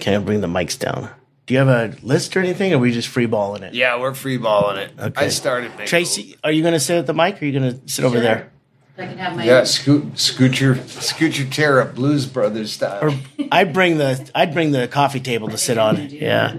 Okay, I'll bring the mics down. Do you have a list or anything, or are we just free balling it? Yeah, we're free balling it. Okay. I started making Tracey, are you going to sit at the mic, or are you going to sit over there? I can have my. Yeah, scoot, scoot your, scoot your chair up, Blues Brothers style. Or I'd bring the I'd bring the coffee table to sit on. Yeah.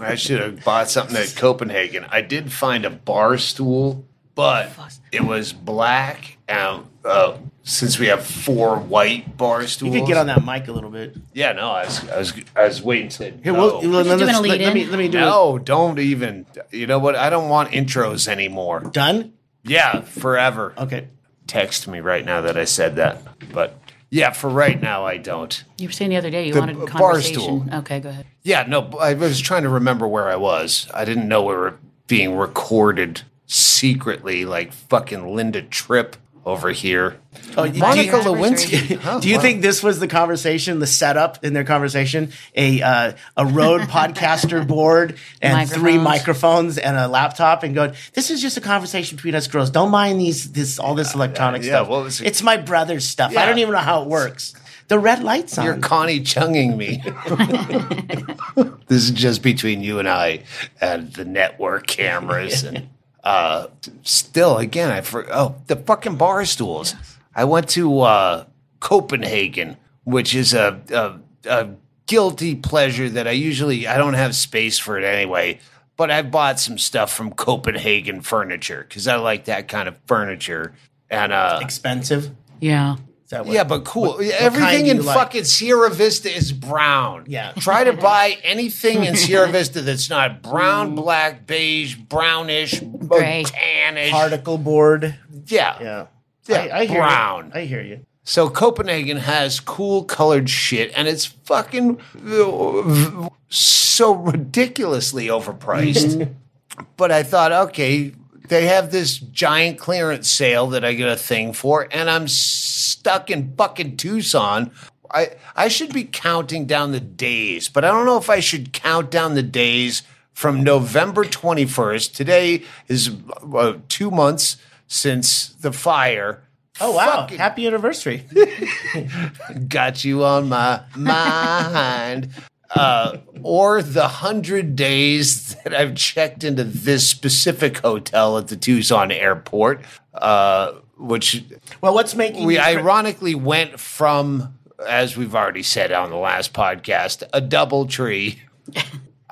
I should have bought something at Copenhagen. I did find a bar stool, but it was black. And uh, since we have four white bar stools. You stools, could get on that mic a little bit. Yeah, no, I was, I was, I was waiting to. Here, go. we'll, let, let's- let, lead-in? let me let me do it. no, don't even. You know what? I don't want intros anymore. Done. Yeah, forever. Okay. Text me right now that I said that. But yeah, for right now, I don't. You were saying the other day you The wanted b- conversation. bar stool. Okay, go ahead. Yeah, no, I was trying to remember where I was. I didn't know we were being recorded secretly, like fucking Linda Tripp over here. Oh, Monica do you- Lewinsky. Oh, Do you wow. think this was the conversation, the setup in their conversation? A uh, a Rode podcaster board and three Microphones. microphones and a laptop, and going, "This is just a conversation between us girls. Don't mind these this all this electronic yeah, stuff. what was it? It's my brother's stuff. I don't even know how it works. The red lights on. You're Connie chunging me. this is just between you and I and the network cameras. And uh, still, again, I for oh the fucking bar stools. I went to uh, Copenhagen, which is a, a a guilty pleasure that I usually I don't have space for it anyway. But I bought some stuff from Copenhagen Furniture because I like that kind of furniture. And uh, expensive. Yeah. What- yeah, but cool. kind Everything in like? fucking Sierra Vista is brown. Yeah. Try to buy anything in Sierra Vista that's not brown, black, beige, brownish, Gray. tannish. particle board. yeah. Yeah. Yeah, I, I hear brown. You. I hear you. So Copenhagen has cool colored shit, and it's fucking so ridiculously overpriced. Mm-hmm. but I thought, okay, they have this giant clearance sale that I get a thing for, and I'm stuck in fucking Tucson. I I should be counting down the days, but I don't know if I should count down the days from November 21st. Today is uh, two months since the fire. Oh wow! Fucking- Happy anniversary. got you on my mind. Uh, or the hundred days that I've checked into this specific hotel at the Tucson airport, uh, which well, what's making we ironically went from, as we've already said on the last podcast, a double tree.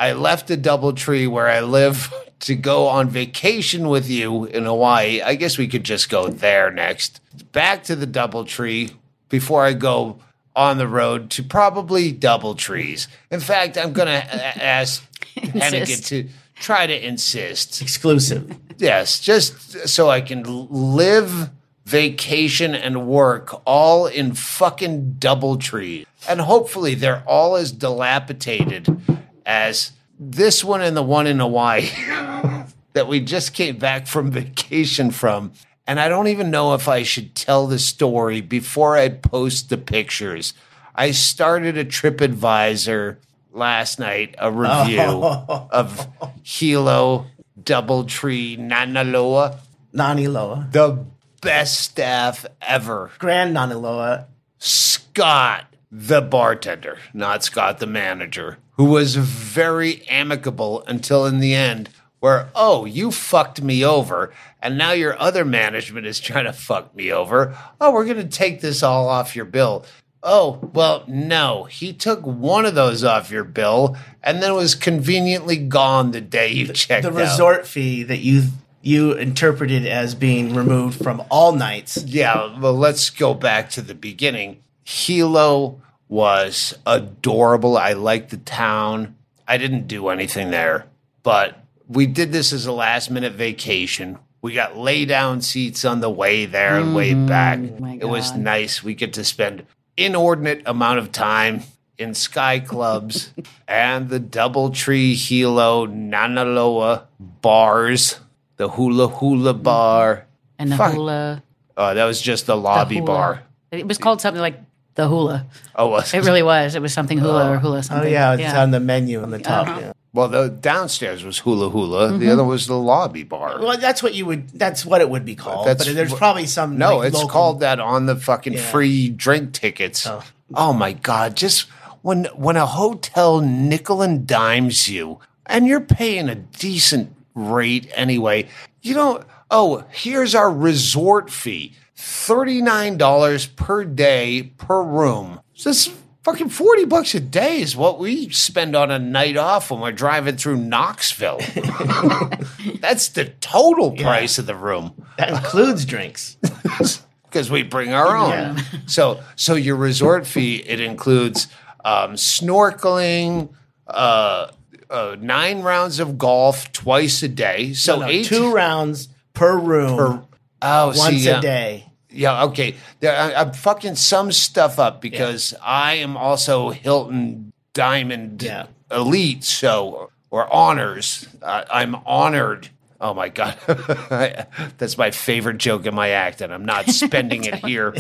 I left the double tree where I live to go on vacation with you in Hawaii. I guess we could just go there next. Back to the double tree before I go on the road to probably double trees. In fact, I'm going to ask Hennigan to try to insist. exclusive? Yes, just so I can live, vacation, and work all in fucking double trees. And hopefully they're all as dilapidated as this one and the one in Hawaii that we just came back from vacation from. And I don't even know if I should tell the story before I post the pictures. I started a TripAdvisor last night, a review of Hilo Doubletree Nanaloa, Nani Loa, the best staff ever. Grand Nani Loa. Scott, the bartender, not Scott, the manager, who was very amicable until in the end, where, oh, you fucked me over, and now your other management is trying to fuck me over. Oh, we're going to take this all off your bill. Oh, well, no. He took one of those off your bill and then was conveniently gone the day you checked The out. resort fee that you you interpreted as being removed from all nights. Yeah, well, let's go back to the beginning. Hilo was adorable. I liked the town. I didn't do anything there, but we did this as a last minute vacation. We got lay down seats on the way there and way mm, back. Oh it was nice. We get to spend inordinate amount of time in sky clubs and the Doubletree Hilo Nanaloa bars, the hula hula mm. bar. And the Fuck. hula. Oh, that was just the the lobby hula. bar. It was called something like the hula. Oh, was It really was. It was something hula or hula something. Oh yeah, it's on the menu on the top. Uh-huh. Yeah. well, the downstairs was hula hula. Mm-hmm. The other was the lobby bar. Well, that's what you would. That's what it would be called. That's but there's probably some. no, like, it's local- called that on the fucking Yeah. free drink tickets. Oh. Oh. my god! Just when when a hotel nickel and dimes you and you're paying a decent rate anyway, you don't oh, here's our resort fee. $39 per day per room. So this fucking 40 bucks a day is what we spend on a night off when we're driving through Knoxville. That's the total price of the room That includes drinks. because we bring our own. Yeah. So, so your resort fee it includes um, snorkeling, uh, uh, nine rounds of golf twice a day. So No, eight two rounds per room oh, once see, yeah. a day. Yeah, okay. I, I'm fucking some stuff up because I am also Hilton Diamond Yeah. Elite, so or honors. I, I'm honored. Oh my god, that's my favorite joke in my act, and I'm not spending it here.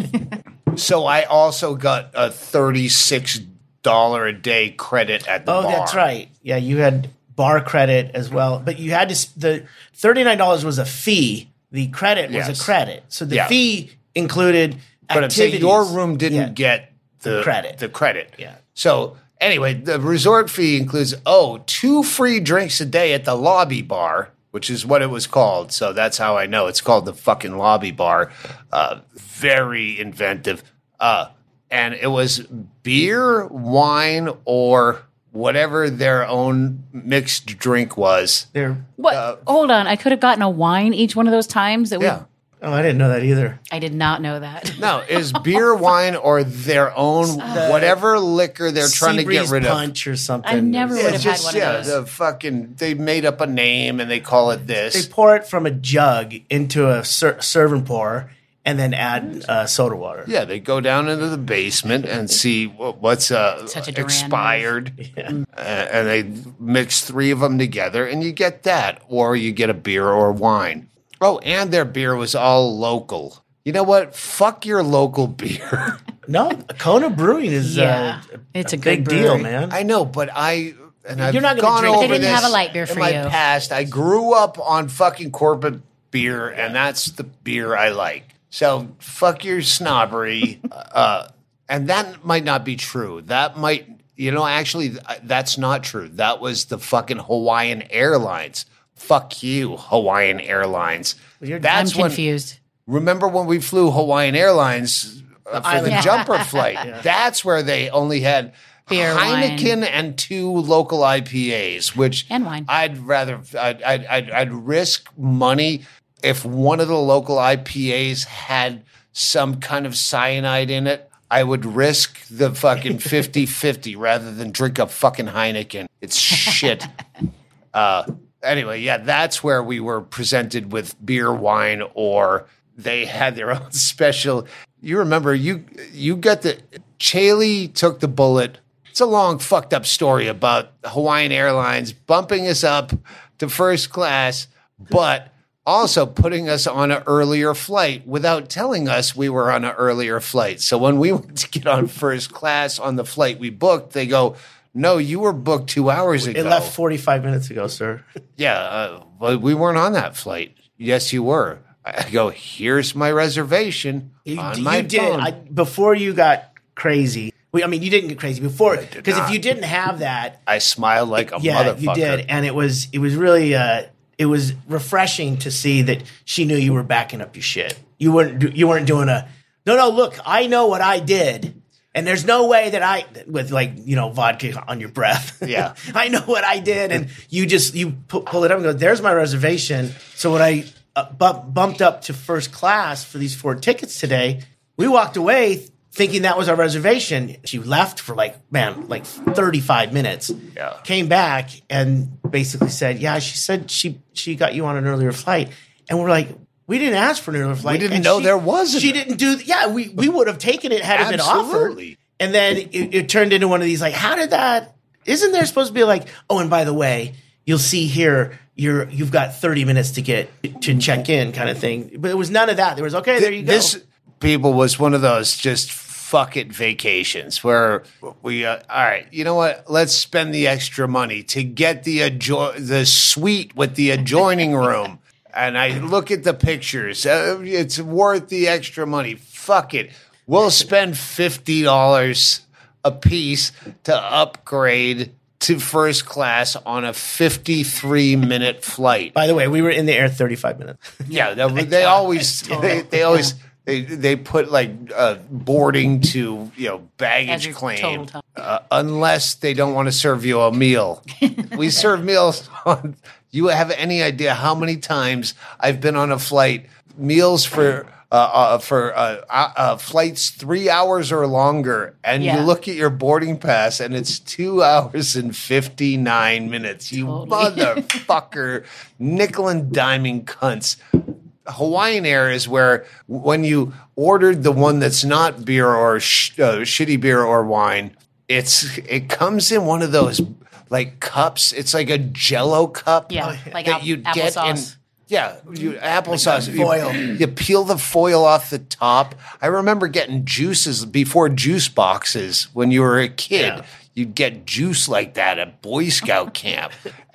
so I also got a thirty-six dollar a day credit at the Oh, bar. that's right. Yeah, you had bar credit as well, but you had to. The thirty nine dollars was a fee. The credit was a credit. So the Yeah. fee included. But I'm saying your room didn't Yeah. get the credit. The credit. Yeah. So anyway, the resort fee includes oh two free drinks a day at the lobby bar, which is what it was called. So that's how I know it's called the fucking lobby bar. Uh, very inventive. Uh, and it was beer, wine, or whatever their own mixed drink was. There. What? Uh, Hold on. I could have gotten a wine each one of those times. That we, Yeah. Oh, I didn't know that either. I did not know that. No, is beer, wine, or their own whatever liquor they're trying to get Seabreeze rid of. punch or something. I never Yeah, would it's have had just one yeah, of those. the fucking they made up a name and they call it this. They pour it from a jug into a ser- serve and pour, and then add uh, soda water. Yeah, they go down into the basement and see what, what's uh, Such a expired, uh, and they mix three of them together, and you get that, or you get a beer or wine. Oh, and their beer was all local. You know what? Fuck your local beer. No, Kona Brewing is Yeah, uh, it's a big good deal, man. I know, but I and I've You're not gonna gone drink- over They didn't have a light beer in for my you. past. I grew up on fucking corporate beer, and that's the beer I like. So fuck your snobbery, uh, and that might not be true. That might, you know, actually, that's not true. That was the fucking Hawaiian Airlines. Fuck you, Hawaiian Airlines. you're- I'm That's when confused. Remember when we flew Hawaiian Airlines uh, for the. Yeah. jumper flight? That's where they only had Beer, Heineken and two local IPAs, which And wine. I'd rather I'd, I'd, I'd, I'd risk money if one of the local IPAs had some kind of cyanide in it. I would risk the fucking 50-50 rather than drink a fucking Heineken. It's shit. Uh, anyway, yeah, that's where we were presented with beer, wine, or they had their own special. You remember you you got the Chaille took the bullet. It's a long fucked up story about Hawaiian Airlines bumping us up to first class, but also putting us on an earlier flight without telling us we were on an earlier flight. So when we went to get on first class on the flight we booked, they go, "No, you were booked two hours ago." It left 45 minutes ago, sir. Yeah, uh, but we weren't on that flight. Yes, you were. I go, here's my reservation You, on you my did phone. I, before you got crazy. Well, I mean, you didn't get crazy before because if you didn't have that, I smiled like a yeah, motherfucker. you did, and it was it was really uh, it was refreshing to see that she knew you were backing up your shit. You weren't you weren't doing a no no. Look, I know what I did, and there's no way that I with like you know vodka on your breath. Yeah. I know what I did, and you just you pu- pull it up and go. There's my reservation. So when I uh, bu- bumped up to first class for these four tickets today, we walked away thinking that was our reservation. She left for like man like 35 minutes. Yeah. Came back and basically said, "Yeah, she said she she got you on an earlier flight," and we're like. We didn't ask for an earlier flight. We didn't and know she- there was She didn't do. Yeah, we we would have taken it had it been offered. Absolutely. And then it, it turned into one of these like, how did that? Isn't there supposed to be like, oh, and by the way, you'll see here, you're you've got thirty minutes to get to check in, kind of thing. But it was none of that. There was okay, there you go. This people was one of those just fuck it vacations where we uh, all right. You know what? Let's spend the extra money to get the adjo- the suite with the adjoining room. And I look at the pictures. Uh, it's worth the extra money. Fuck it. We'll spend fifty dollars a piece to upgrade to first class on a 53 minute flight. By the way, we were in the air 35 minutes. Yeah, they, they always they, they always they, they put like uh, boarding to you know baggage claim total uh, unless they don't want to serve you a meal. we serve meals. On, you have any idea how many times I've been on a flight meals for. Uh, uh, for uh, uh, uh, flights three hours or longer, and Yeah. you look at your boarding pass, and it's two hours and fifty nine minutes. You Totally. motherfucker, nickel and diming cunts. Hawaiian Air is where when you ordered the one that's not beer or sh- uh, shitty beer or wine, it's it comes in one of those like cups. It's like a Jello cup. Yeah, like that ap- you get in. applesauce. Yeah, you applesauce. You- foil. You, peel the foil off the top. I remember getting juices before juice boxes when you were a kid. Yeah. You'd get juice like that at Boy Scout camp.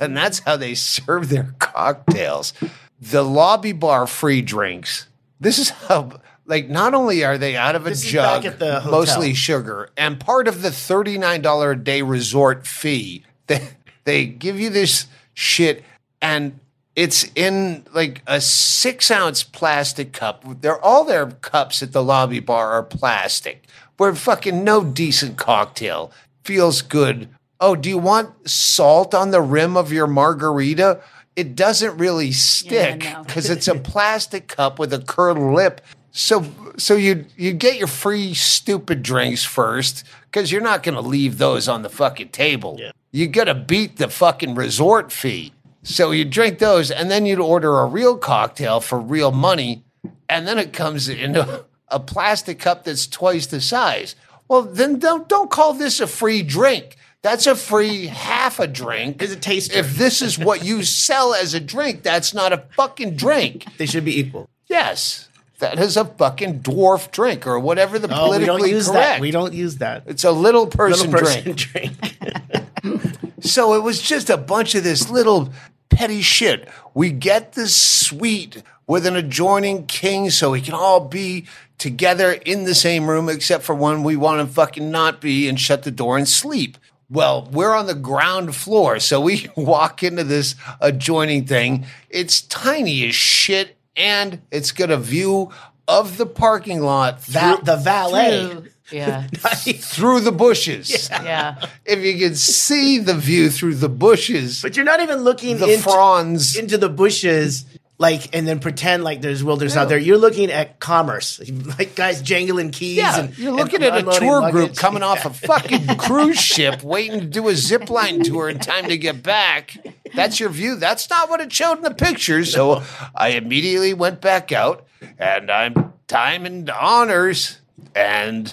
and that's how they serve their cocktails. The lobby bar free drinks. This is how like not only are they out of a This jug, mostly sugar, and part of the $39 a day resort fee, they they give you this shit and it's in like a six ounce plastic cup. They're all their cups at the lobby bar are plastic. Where fucking no decent cocktail feels good. Oh, do you want salt on the rim of your margarita? It doesn't really stick no. because it's a plastic cup with a curved lip. So so you you get your free stupid drinks first because you're not going to leave those on the fucking table. You got to beat the fucking resort fee. So you drink those, and then you'd order a real cocktail for real money, and then it comes in a, a plastic cup that's twice the size. Well, then don't don't call this a free drink. That's a free half a drink. It's a taster. If this is what you sell as a drink, that's not a fucking drink. They should be equal. Yes, that is a fucking dwarf drink or whatever the Oh, we politically don't use correct. that. We don't use that. It's a little person, Little person drink. drink. So it was just a bunch of this little petty shit. We get this suite with an adjoining king so we can all be together in the same room except for when we want to fucking not be and shut the door and sleep. Well, we're on the ground floor, so we walk into this adjoining thing. It's tiny as shit and it's got a view of the parking lot Va- through, the valet. Ooh, yeah, through the bushes. yeah. If you can see the view through the bushes, But you're not even looking the into, fronds. into the bushes, like, and then pretend like there's wilderness out there. You're looking at commerce, like guys jangling keys. yeah, and, you're and looking at a tour luggage. group coming off a fucking cruise ship, waiting to do a zip line tour in time to get back. That's your view. That's not what it showed in the pictures. So I immediately went back out, and I'm time and honors, and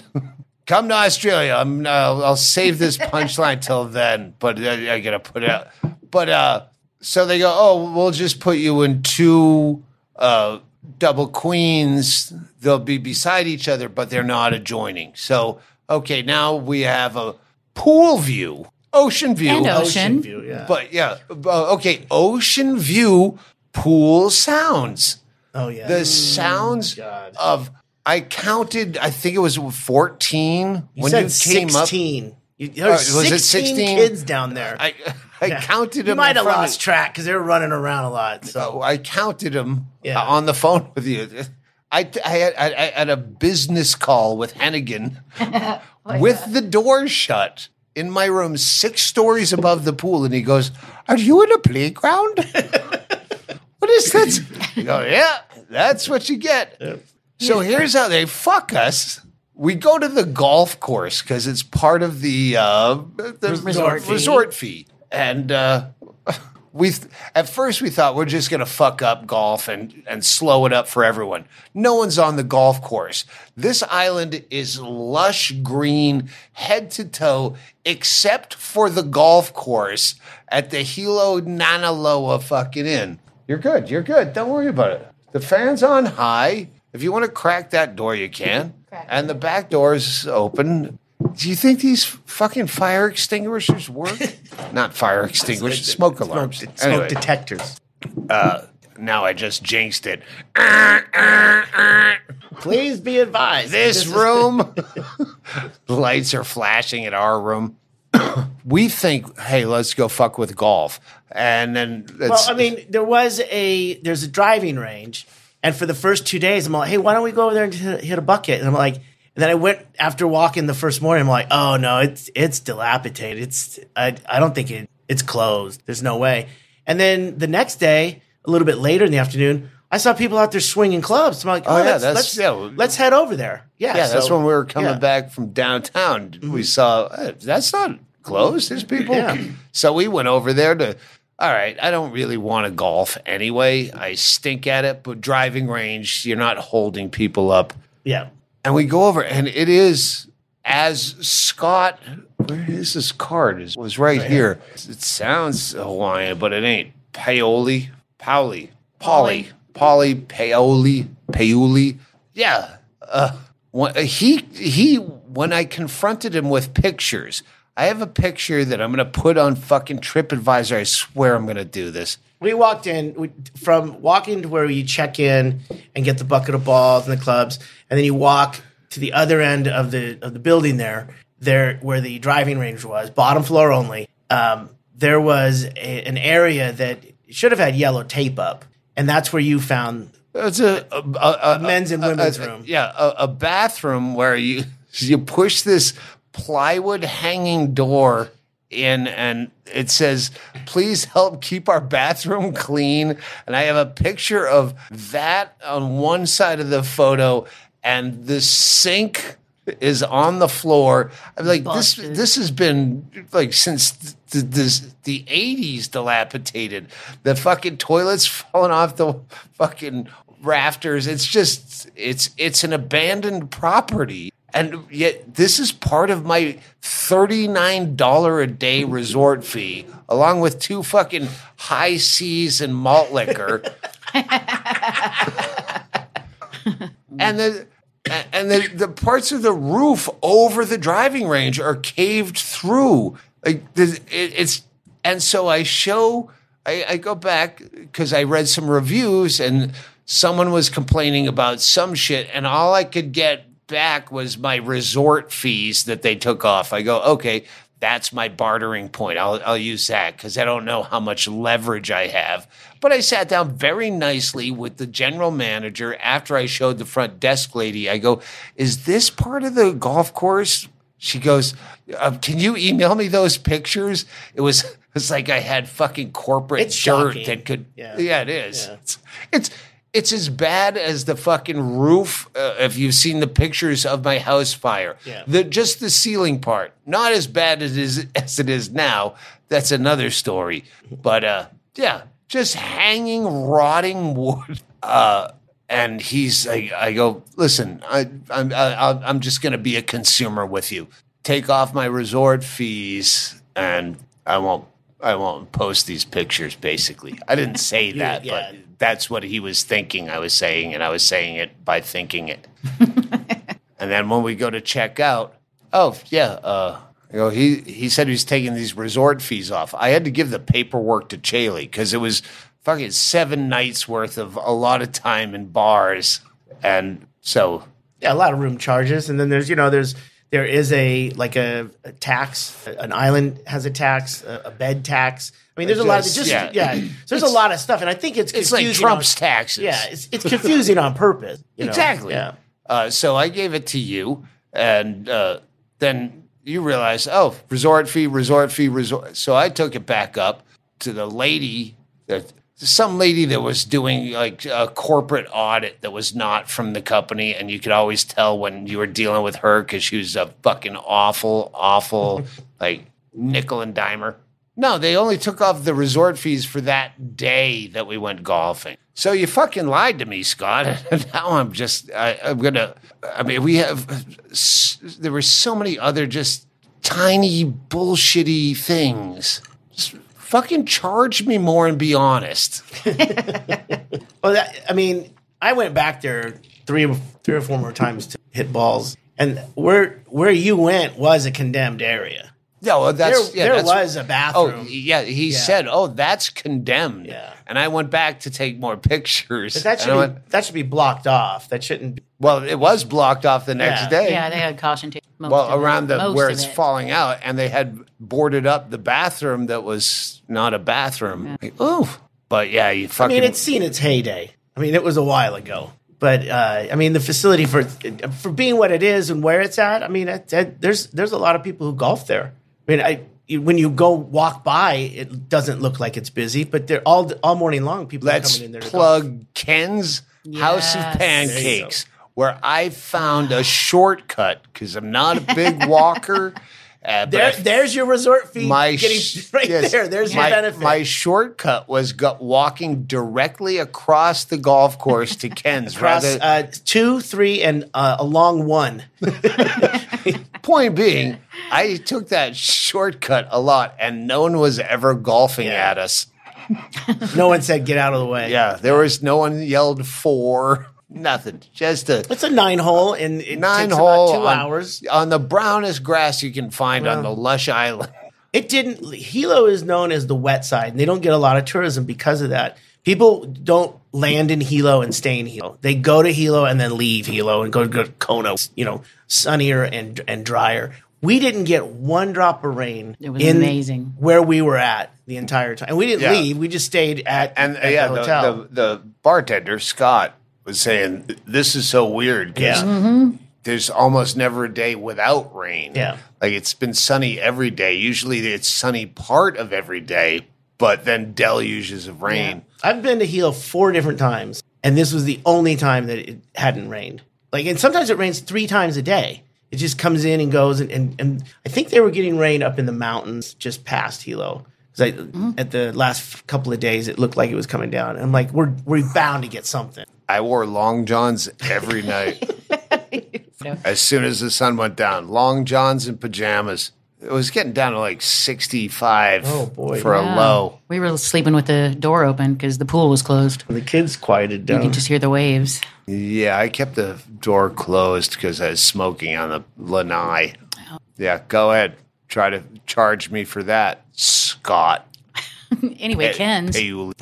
come to Australia. I'm. Uh, I'll save this punchline till then, but I, I gotta put it out. But uh, so they go. Oh, we'll just put you in two uh, double queens. They'll be beside each other, but they're not adjoining. So okay, now we have a pool view, ocean view, And ocean. Ocean view, yeah. but yeah, uh, okay, ocean view, pool sounds oh yeah. the sounds God. of I counted. I think it was fourteen you when said you came up. 16. You, there's Uh, 16 16? kids down there. I I Yeah. counted You them. might have front of- lost track because they were running around a lot. So Oh, I counted them Yeah. on the phone with you. I, I, had, I, I had a business call with Hennigan with the door shut in my room, six stories above the pool, and he goes, "Are you in a playground? what is that?" You go, "Yeah, that's what you get." So here's how they fuck us. We go to the golf course because it's part of the, uh, the Resort fee. resort fee. And uh, we at first we thought we're just going to fuck up golf and, and slow it up for everyone. No one's on the golf course. This island is lush green head to toe, except for the golf course at the Hilo Nanaloa fucking inn. You're good. You're good. Don't worry about it. The fan's on high. If you want to crack that door, you can. Crack and the back door's open. Do you think these fucking fire extinguishers work? Not fire extinguishers, smoke smoke, alarms. smoke Anyway, detectors. Uh, now I just jinxed it. Please be advised. This is- room lights are flashing at our room. we think, hey, let's go fuck with golf, and then it's, Well, I mean, there was a there's a driving range, and for the first two days, I'm like, hey, why don't we go over there and hit, a bucket? And I'm like, and then I went after walking the first morning. I'm like, oh no, it's it's dilapidated. It's I I don't think it it's closed. There's no way. And then the next day, a little bit later in the afternoon, I saw people out there swinging clubs. I'm like, oh, Oh, yeah, let's, that's- let's, yeah, let's head over there. Yeah, yeah, that's when we were coming yeah. Mm-hmm. back from downtown. We saw "Eh, that's not closed. There's people. Yeah. So we went over there to. All right, I don't really want to golf anyway. I stink at it, but driving range, you're not holding people up. Yeah, And we go over, and it is as Scott. Where is this card? It was right, here. It sounds Hawaiian, but it ain't. Paoli, Paoli, Polly, Polly, Paoli, Paoli. Yeah. Uh, when, he he. When I confronted him with pictures, I have a picture that I'm going to put on fucking TripAdvisor. I swear I'm going to do this. we walked in we, from walking to where you check in and get the bucket of balls and the clubs, and then you walk to the other end of the of the building there, there where the driving range was, bottom floor only. Um, there was a, an area that should have had yellow tape up, and that's where you found It's a, a, a, a men's and women's room. Yeah, a, a bathroom where you you push this plywood hanging door in, and it says, "Please help keep our bathroom clean." And I have a picture of that on one side of the photo, and the sink is on the floor. I'm like, this Busted. this has been like since the, the, the 80s dilapidated. The fucking toilets falling off the fucking rafters. It's just it's it's an abandoned property. And yet this is part of my $39 a day resort fee along with two fucking high seas and malt liquor. and the and the, the parts of the roof over the driving range are caved through. Like it, it's and so I show I, I go back because I read some reviews and someone was complaining about some shit and all I could get back was my resort fees that they took off. I go okay. That's my bartering point. I'll, I'll use that because I don't know how much leverage I have. But I sat down very nicely with the general manager after I showed the front desk lady. I go, Is this part of the golf course? She goes, uh, Can you email me those pictures? It was, it's like I had fucking corporate It's dirt shocking. that could. Yeah. Yeah, it is. Yeah. It's, it's, it's as bad as the fucking roof. Uh, if you've seen the pictures of my house fire, Yeah. the just the ceiling part, not as bad as it is as it is now. That's another story. But uh, yeah, just hanging, rotting wood. Uh, and he's, I, I go, listen, I, I'm, I, I'm just going to be a consumer with you. Take off my resort fees, and I won't, I won't post these pictures. Basically, I didn't say that, yeah. but that's what he was thinking. I was saying, and I was saying it by thinking it. and then when we go to check out, oh yeah, uh, you know, he he said he's taking these resort fees off. I had to give the paperwork to Chaille because it was fucking seven nights worth of a lot of time in bars, and so yeah, a lot of room charges, and then there's you know there's there is a like a, a tax. An island has a tax, a, a bed tax. I mean, there's a lot of Just- yeah. yeah. there's a lot of stuff, and I think it's it's like Trump's on- taxes. Yeah, it's, it's confusing on purpose. you know? Exactly. Yeah. Uh, so I gave it to you, and uh, then you realize, oh, resort fee, resort fee, resort. So I took it back up to the lady, that some lady that was doing like a corporate audit that was not from the company, and you could always tell when you were dealing with her because she was a fucking awful, awful, like nickel and dimer. No, they only took off the resort fees for that day that we went golfing. So you fucking lied to me, Scott. Now I'm just, I, I'm gonna. I mean, we have. There were so many other just tiny bullshitty things. Just fucking charge me more and be honest. Well, that, I mean, I went back there three, or- three or four more times to hit balls, and where where you went was a condemned area. Yeah, well, that's there yeah, there that's- was a bathroom. Oh, bathroom. yeah. He Yeah. said, "Oh, that's condemned." Yeah. And I went back to take more pictures. But that and I should went, be, that should be blocked off. That shouldn't. Be, well, it was blocked off the next Yeah. day. Yeah, they had caution tape. most well, of around the Most where it's it. falling out, and they had boarded up the bathroom that was not a bathroom. Like, ooh, but yeah, you I mean, it's seen its heyday. I mean, it was a while ago. But uh, I mean, the facility for for being what it is and where it's at. I mean, it, it- there's there's a lot of people who golf there. I mean, I when you go walk by, it doesn't look like it's busy, but they're all all morning long. People are Let's coming in there. To golf. plug Ken's House of Pancakes, where I found a shortcut because I'm not a big walker. Uh, There, I there's your resort fee. my getting sh- right yes, there. There's my, your benefit. My shortcut was go- walking directly across the golf course to Ken's. Across rather, uh, two, three, and uh, along one. point being, I took that shortcut a lot, and no one was ever golfing Yeah. at us. No one said get out of the way. Yeah, there was no one yelled for nothing. Just a It's a nine hole, and it nine takes hole about two on, hours. on the brownest grass you can find on the lush island. It didn't. Hilo is known as the wet side, and they don't get a lot of tourism because of that. People don't land in Hilo and stay in Hilo. They go to Hilo and then leave Hilo and go to Kona. You know, sunnier and and drier. We didn't get one drop of rain. It was in amazing. where we were at the entire time, and we didn't Yeah. leave. We just stayed at And at yeah, the the, hotel. the, the bartender Scott was saying this is so weird because Yeah. Mm-hmm. there's almost never a day without rain. Yeah. like it's been sunny every day. Usually it's sunny part of every day, but then deluges of rain. I've been to Hilo four different times, and this was the only time that it hadn't rained. Like, and sometimes it rains three times a day. It just comes in and goes, and, and, and I think they were getting rain up in the mountains just past Hilo. 'Cause I, mm-hmm. At the last couple of days, it looked like it was coming down. And I'm like, we're we're bound to get something. I wore long johns every night. as soon as the sun went down, long johns and pajamas. It was getting down to like 65 Oh, boy. for Yeah. a low. We were sleeping with the door open because the pool was closed. The kids quieted down. You down. could just hear the waves. Yeah, I kept the door closed because I was smoking on the lanai. Yeah, go ahead. Try to charge me for that, Scott. Anyway, Ken's. Hey, you-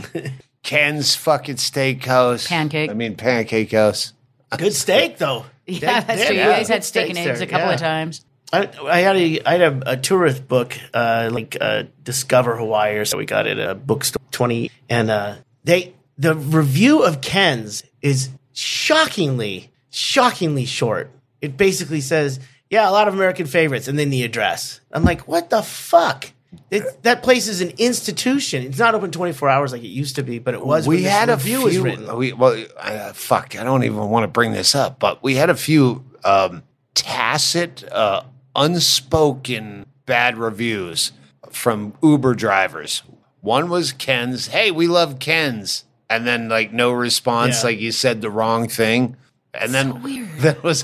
Ken's fucking steakhouse. Pancake. I mean, pancake house. Good steak though. yeah, They- that's they true. You guys had steak and eggs there, a couple yeah. of times. I, I had a I had a, a tourist book uh, like uh, Discover Hawaii or so we got it at a bookstore twenty and uh, they the review of Ken's is shockingly shockingly short. It basically says yeah a lot of American favorites and then the address. I'm like what the fuck. It, that place is an institution. It's not open 24 hours like it used to be, but it was. we had a few. was written. We, well, uh, fuck, I don't even want to bring this up, but we had a few um, tacit, uh, unspoken bad reviews from Uber drivers. One was Ken's. Hey, we love Ken's, and then like no response, Yeah. like you said the wrong thing. And then that was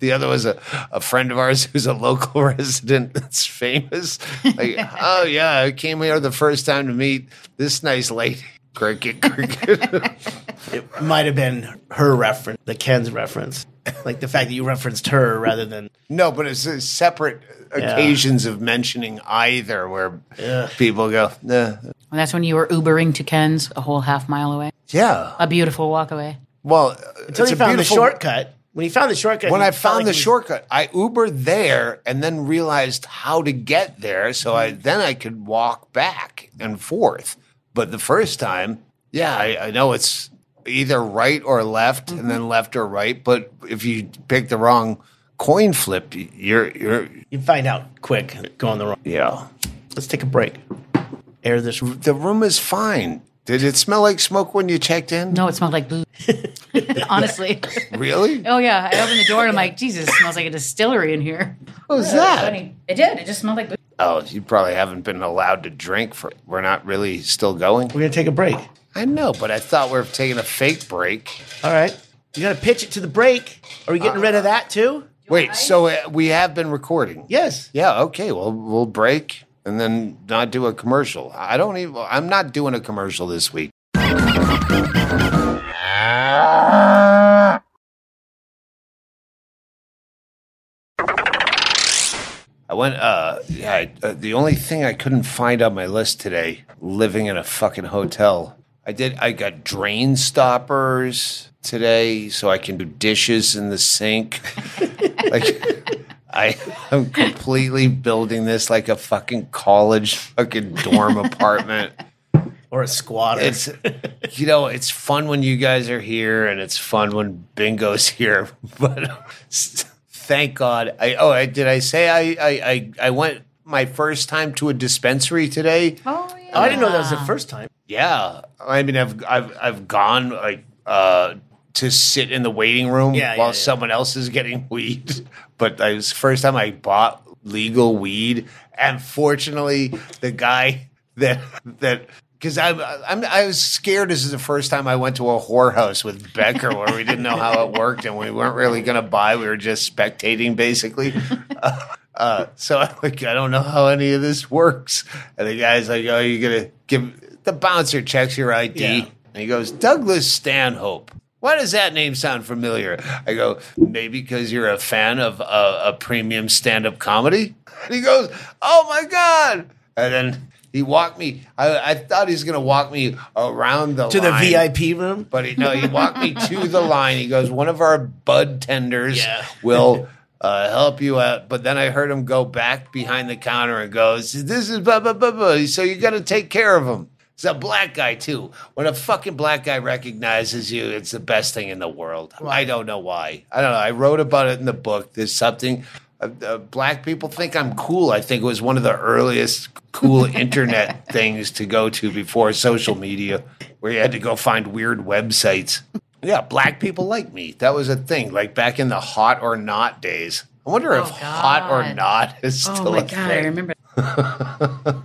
the other was a, a friend of ours who's a local resident that's famous. Like, oh yeah, I came here the first time to meet this nice lady. Cricket, cricket. It might have been her reference, the Ken's reference, like the fact that you referenced her rather than no, but it's uh, separate occasions of mentioning either where people go, nah. And that's when you were Ubering to Ken's a whole half mile away. yeah. A beautiful walk away. Well, until it's he a found the beautiful- shortcut. When he found the shortcut, when he I felt found like the he was- shortcut, I Ubered there and then realized how to get there. So I then I could walk back and forth. But the first time, yeah, I, I know it's either right or left, and Mm-hmm. then left or right. But if you pick the wrong coin flip, you're you're you find out quick going the wrong. yeah. Let's take a break. Air this. The room is fine. Did it smell like smoke when you checked in? No, it smelled like booze. Honestly. Really? Oh yeah, I opened the door and I'm like, Jesus, it smells like a distillery in here. What was that? Funny. It did. It just smelled like booze. Oh, you probably haven't been allowed to drink for. We're not really still going. We're gonna take a break. I know, but I thought we are taking a fake break. All right. You got to pitch it to the break. Are we getting rid of that too? Wait, so uh, we have been recording? Yes. Yeah. Okay. Well, we'll break and then not do a commercial. I don't even. I'm not doing a commercial this week. I went. Uh, yeah. I, uh, the only thing I couldn't find on my list today, living in a fucking hotel. I did. I got drain stoppers today, so I can do dishes in the sink. like, I am completely building this like a fucking college fucking dorm apartment. or a squatter. It's you know, it's fun when you guys are here, and it's fun when Bingo's here. But thank God. I oh, I, did I say I, I I I went my first time to a dispensary today? Oh yeah. oh, I didn't know that was the first time. Yeah, I mean, I've I've I've gone like uh to sit in the waiting room Yeah, while yeah, someone else is getting weed. But it was the first time I bought legal weed, and fortunately, the guy that that. Because I'm, I'm, I was scared. This is the first time I went to a whorehouse with Becker, where we didn't know how it worked, and we weren't really going to buy. We were just spectating, basically. Uh, uh, so I'm like, I don't know how any of this works. And the guy's like, Oh, you're gonna give the bouncer checks your ID, Yeah. and he goes, Douglas Stanhope. Why does that name sound familiar? I go, maybe because you're a fan of uh, a premium stand up comedy. And he goes, Oh my God. And then he walked me, I, I thought he was going to walk me around the To the. VIP room. But he, no, he walked me to the line. He goes, One of our bud tenders Yeah. will. Uh, help you out, but then I heard him go back behind the counter and goes, "This is blah blah blah blah." So you got to take care of him. It's a black guy too. When a fucking black guy recognizes you, it's the best thing in the world. I don't know why. I don't know. I wrote about it in the book. There's something. Uh, uh, black people think I'm cool. I think it was one of the earliest cool internet things to go to before social media, where you had to go find weird websites. Yeah, black people like me. That was a thing, like back in the hot or not days. I wonder if Oh, hot or not is still Oh still my a god, I thing. remember.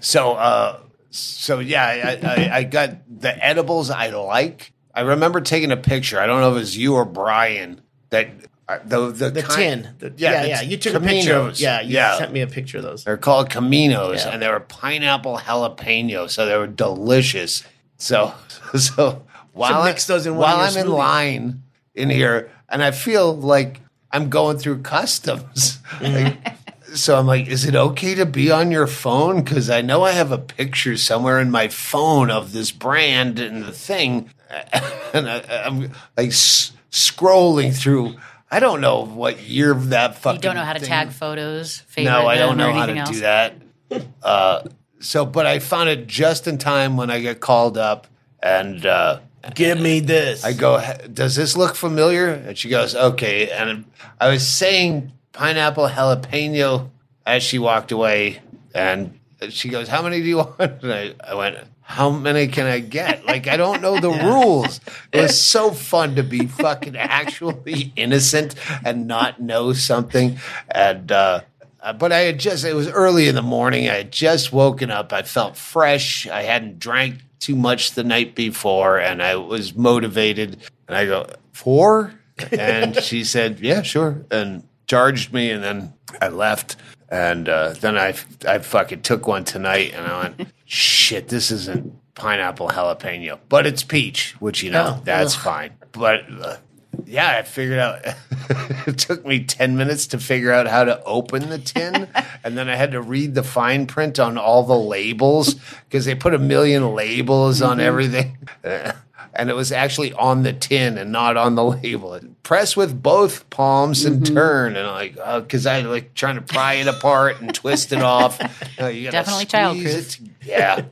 So, uh, so yeah, I, I, I got the edibles I like. I remember taking a picture. I don't know if it was you or Brian that uh, the the, The kind- tin. The- yeah, yeah, the yeah. You took a picture. Of, yeah, you yeah. sent me a picture of those. They're called Caminos, Yeah. and they were pineapple jalapeno, so they were delicious. So, so while mix those in while I'm in line in here, and I feel like I'm going through customs. Like, so I'm like, is it okay to be on your phone? Because I know I have a picture somewhere in my phone of this brand and the thing, and I, I'm like s- scrolling through. I don't know what year that fucking. You don't know how to thing- tag photos. No, I don't know how to else. do that. Uh, so, but I found it just in time when I get called up, and uh, Give me this. I go, "Does this look familiar?" And she goes, "Okay." And I was saying pineapple jalapeno as she walked away, and she goes, "How many do you want?" And I, I went. How many can I get? Like I don't know the rules. It was so fun to be fucking actually innocent and not know something. And uh, uh, but I had just it was early in the morning. I had just woken up. I felt fresh. I hadn't drank too much the night before, and I was motivated. And I go four, and she said, "Yeah, sure," and charged me, and then I left. And uh, then I I fucking took one tonight, and I went, "Shit, this isn't pineapple jalapeno, but it's peach, which you know Oh, that's fine." But uh, yeah, I figured out. it took me 10 minutes to figure out how to open the tin. and then I had to read the fine print on all the labels because they put a million labels on everything. And it was actually on the tin and not on the label. Press with both palms and turn. And like, because I like trying to pry it apart and twist it off. Uh, you gotta Definitely childproof. it Yeah.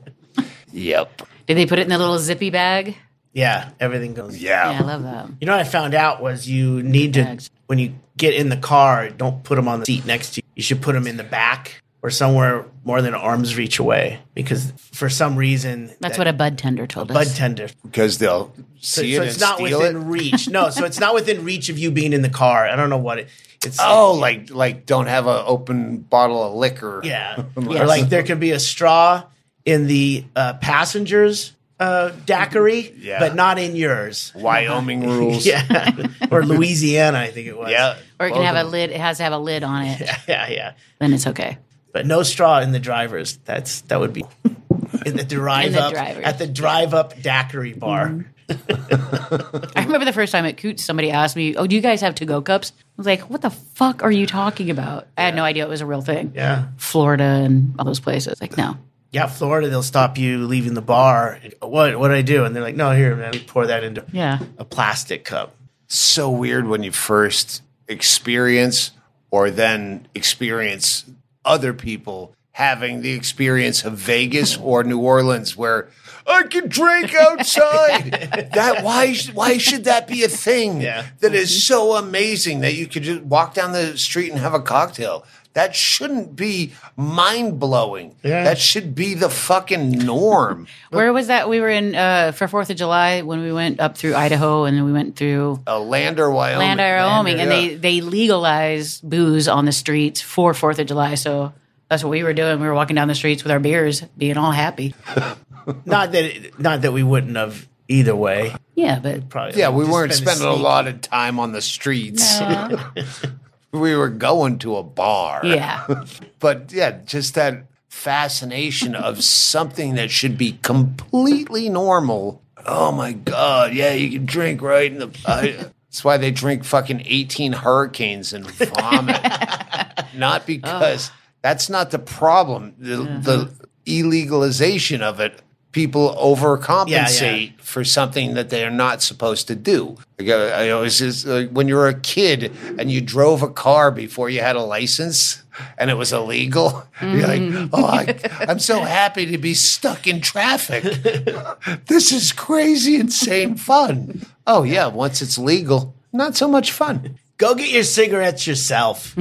yep. Did they put it in the little zippy bag? yeah, everything goes. Yeah, Yeah. I love that. You know what I found out was you need to when you get in the car, don't put them on the seat next to you. You should put them in the back or somewhere more than arm's reach away because for some reason That's that what a bud tender told bud us. tender. Because they'll So, see so it it's and not steal within it. reach. No, so it's not within reach of you being in the car. I don't know what it. It's Oh, like like don't have an open bottle of liquor. yeah, Yes. or like there could be a straw in the uh, passengers uh, daiquiri, Yeah. but not in yours. Wyoming rules. Yeah, or Louisiana, I think it was. Yeah. Or it can have a lid. It has to have a lid on it. yeah, yeah. Then it's okay. But no straw in the drivers. That's that would be in the drive In the up drivers. at the drive up daiquiri bar. Mm-hmm. I remember the first time at Coots, somebody asked me, "Oh, do you guys have to-go cups?" I was like, "What the fuck are you talking about?" I had no idea it was a real thing. Yeah. Florida and all those places. Like, no. Yeah, Florida, they'll stop you leaving the bar. What what do I do? And they're like, no, here, man, pour that into Yeah. a plastic cup. so weird when you first experience or then experience other people having the experience of Vegas or New Orleans where I can drink outside. that why why should that be a thing Yeah. that is so amazing that you could just walk down the street and have a cocktail? That shouldn't be mind blowing. Yeah. That should be the fucking norm. Where was that? We were in uh, for Fourth of July when we went up through Idaho and then we went through A Lander, Wyoming. Land, Wyoming, and yeah. they they legalized booze on the streets for Fourth of July. So that's what we were doing. We were walking down the streets with our beers, being all happy. Not that it, not that we wouldn't have either way. Yeah, but Probably. Yeah, we weren't spending a sneak. lot of time on the streets. we were going to a bar. yeah, But yeah, just that fascination of something that should be completely normal. Oh my God. Yeah, you can drink right in the. I, that's why they drink fucking 18 hurricanes and vomit. not because that's not the problem. The, the uh-huh. illegalization of it, people overcompensate for something that they are not supposed to do. Like, uh, I always just, like, when you were a kid and you drove a car before you had a license and it was illegal, you're like, oh, I, I'm so happy to be stuck in traffic. this is crazy, insane fun. Oh, yeah, once it's legal, not so much fun. Go get your cigarettes yourself.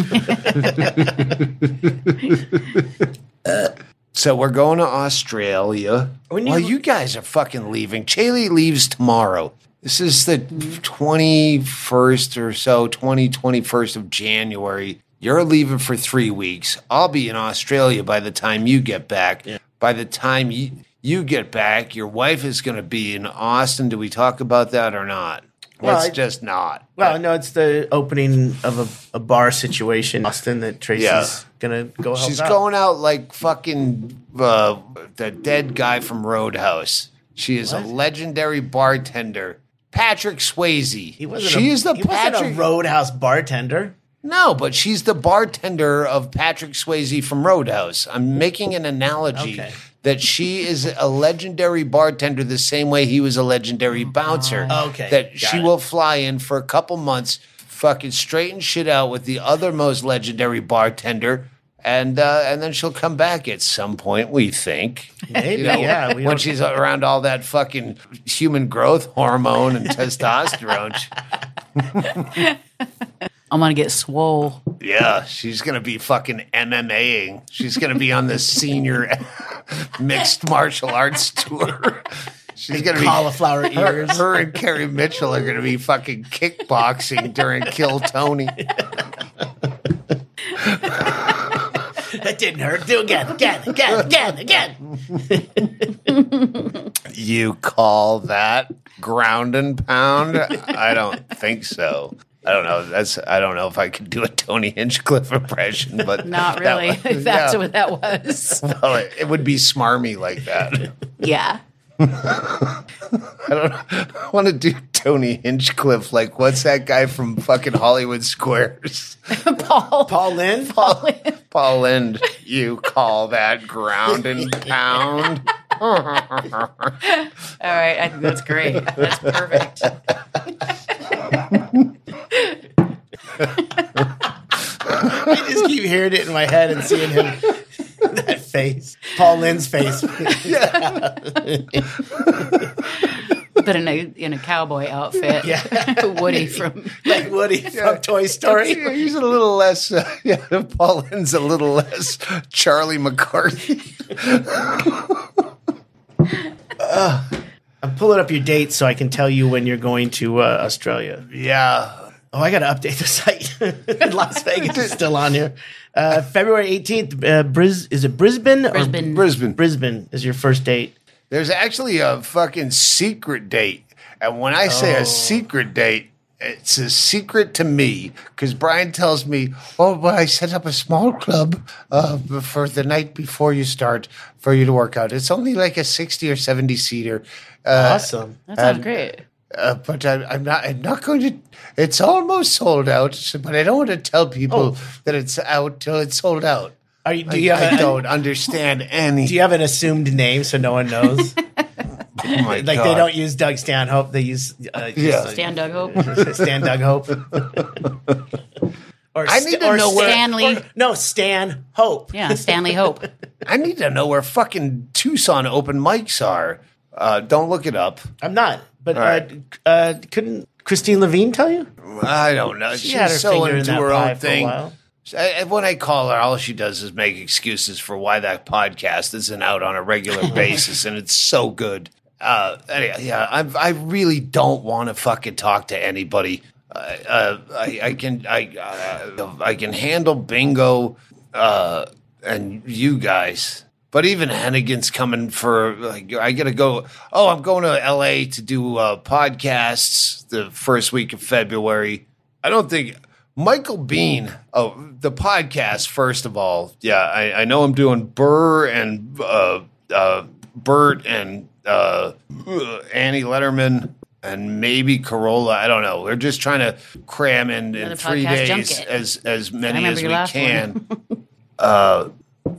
So we're going to Australia. When you- well, you guys are fucking leaving. Chaille leaves tomorrow. This is the 21st or so, 20, 21st of January. You're leaving for three weeks. I'll be in Australia by the time you get back. By the time you, you get back, your wife is going to be in Austin. Do we talk about that or not? Well, Let's I- just not. well, no, it's the opening of a, a bar situation, Austin, that Tracey's Yeah. gonna go help She's out. going out like fucking uh, the dead guy from Roadhouse. She is a legendary bartender. Patrick Swayze. He wasn't. she a, is the Patrick. Roadhouse bartender. no, but she's the bartender of Patrick Swayze from Roadhouse. I'm making an analogy Okay. That she is a legendary bartender the same way he was a legendary bouncer. Okay, That she it. will fly in for a couple months, fucking straighten shit out with the other most legendary bartender. And uh, and then she'll come back at some point. We think, Maybe, You know, yeah. We when she's around all that fucking human growth hormone and testosterone. I'm gonna get swole. Yeah, she's gonna be fucking MMAing. She's gonna be on the senior mixed martial arts tour. She's gonna be cauliflower her, ears. her and Carrie Mitchell are gonna be fucking kickboxing during Kill Tony. that didn't hurt. Do again, again, again, again, again. You call that ground and pound? I don't think so. I don't know. That's I don't know if I could do a Tony Hinchcliffe impression, but Not that really. was- if that's yeah. what that was. Well, it, it would be smarmy like that. yeah. I don't I want to do Tony Hinchcliffe. Like, what's that guy from fucking Hollywood Squares? Paul. Paul Lynde. Paul Lynde, you call that ground and pound? All right. I think that's great. That's perfect. I just keep hearing it in my head and seeing him. that face, Paul Lynde's face. But in a in a cowboy outfit. Yeah. Woody from like Woody from Toy Story. Yeah, he's a little less. Uh, yeah, Paul Lynde's a little less Charlie McCarthy. I'm pulling up your dates so I can tell you when you're going to uh, Australia. Yeah. Oh, I got to update the site. Las Vegas is still on here. Uh, February 18th, uh, Bris- is it Brisbane? or- Brisbane. Brisbane. Brisbane is your first date. There's actually a fucking secret date. And when I say Oh. a secret date, it's a secret to me because Brian tells me, "Oh, well, I set up a small club uh, for the night before you start for you to work out. It's only like a sixty or seventy seater." Uh, awesome. That sounds And- great. uh, but I, I'm not. I'm not going to. It's almost sold out. But I don't want to tell people that it's out till it's sold out. Are you, do I, you have I a, don't understand any. do you have an assumed name so no one knows? oh my like they don't use Doug Stanhope, they use uh, Yeah. Stan Doug Hope. Stan Doug Hope. or I need to or know where- or- no, Stan Hope. Yeah, Stanley Hope. I need to know where fucking Tucson open mics are. Uh, don't look it up. I'm not. But All uh, right. uh, couldn't Christine Levine tell you? I don't know. She She's had her so finger in into that her own thing. I, when I call her, all she does is make excuses for why that podcast isn't out on a regular basis, and it's so good. Uh, anyway, yeah, I, I really don't want to fucking talk to anybody. Uh, uh, I, I can I uh, I can handle bingo uh, and you guys, but even Hennigan's coming for. Like, I gotta go. Oh, I'm going to L.A. to do uh, podcasts the first week of February. I don't think Michael Biehn. Oh, the podcast. First of all, yeah, I, I know I'm doing Burr and uh, uh, Bert and uh, Annie Lederman and maybe Carolla. I don't know. We're just trying to cram in in three days as as many as we can. uh,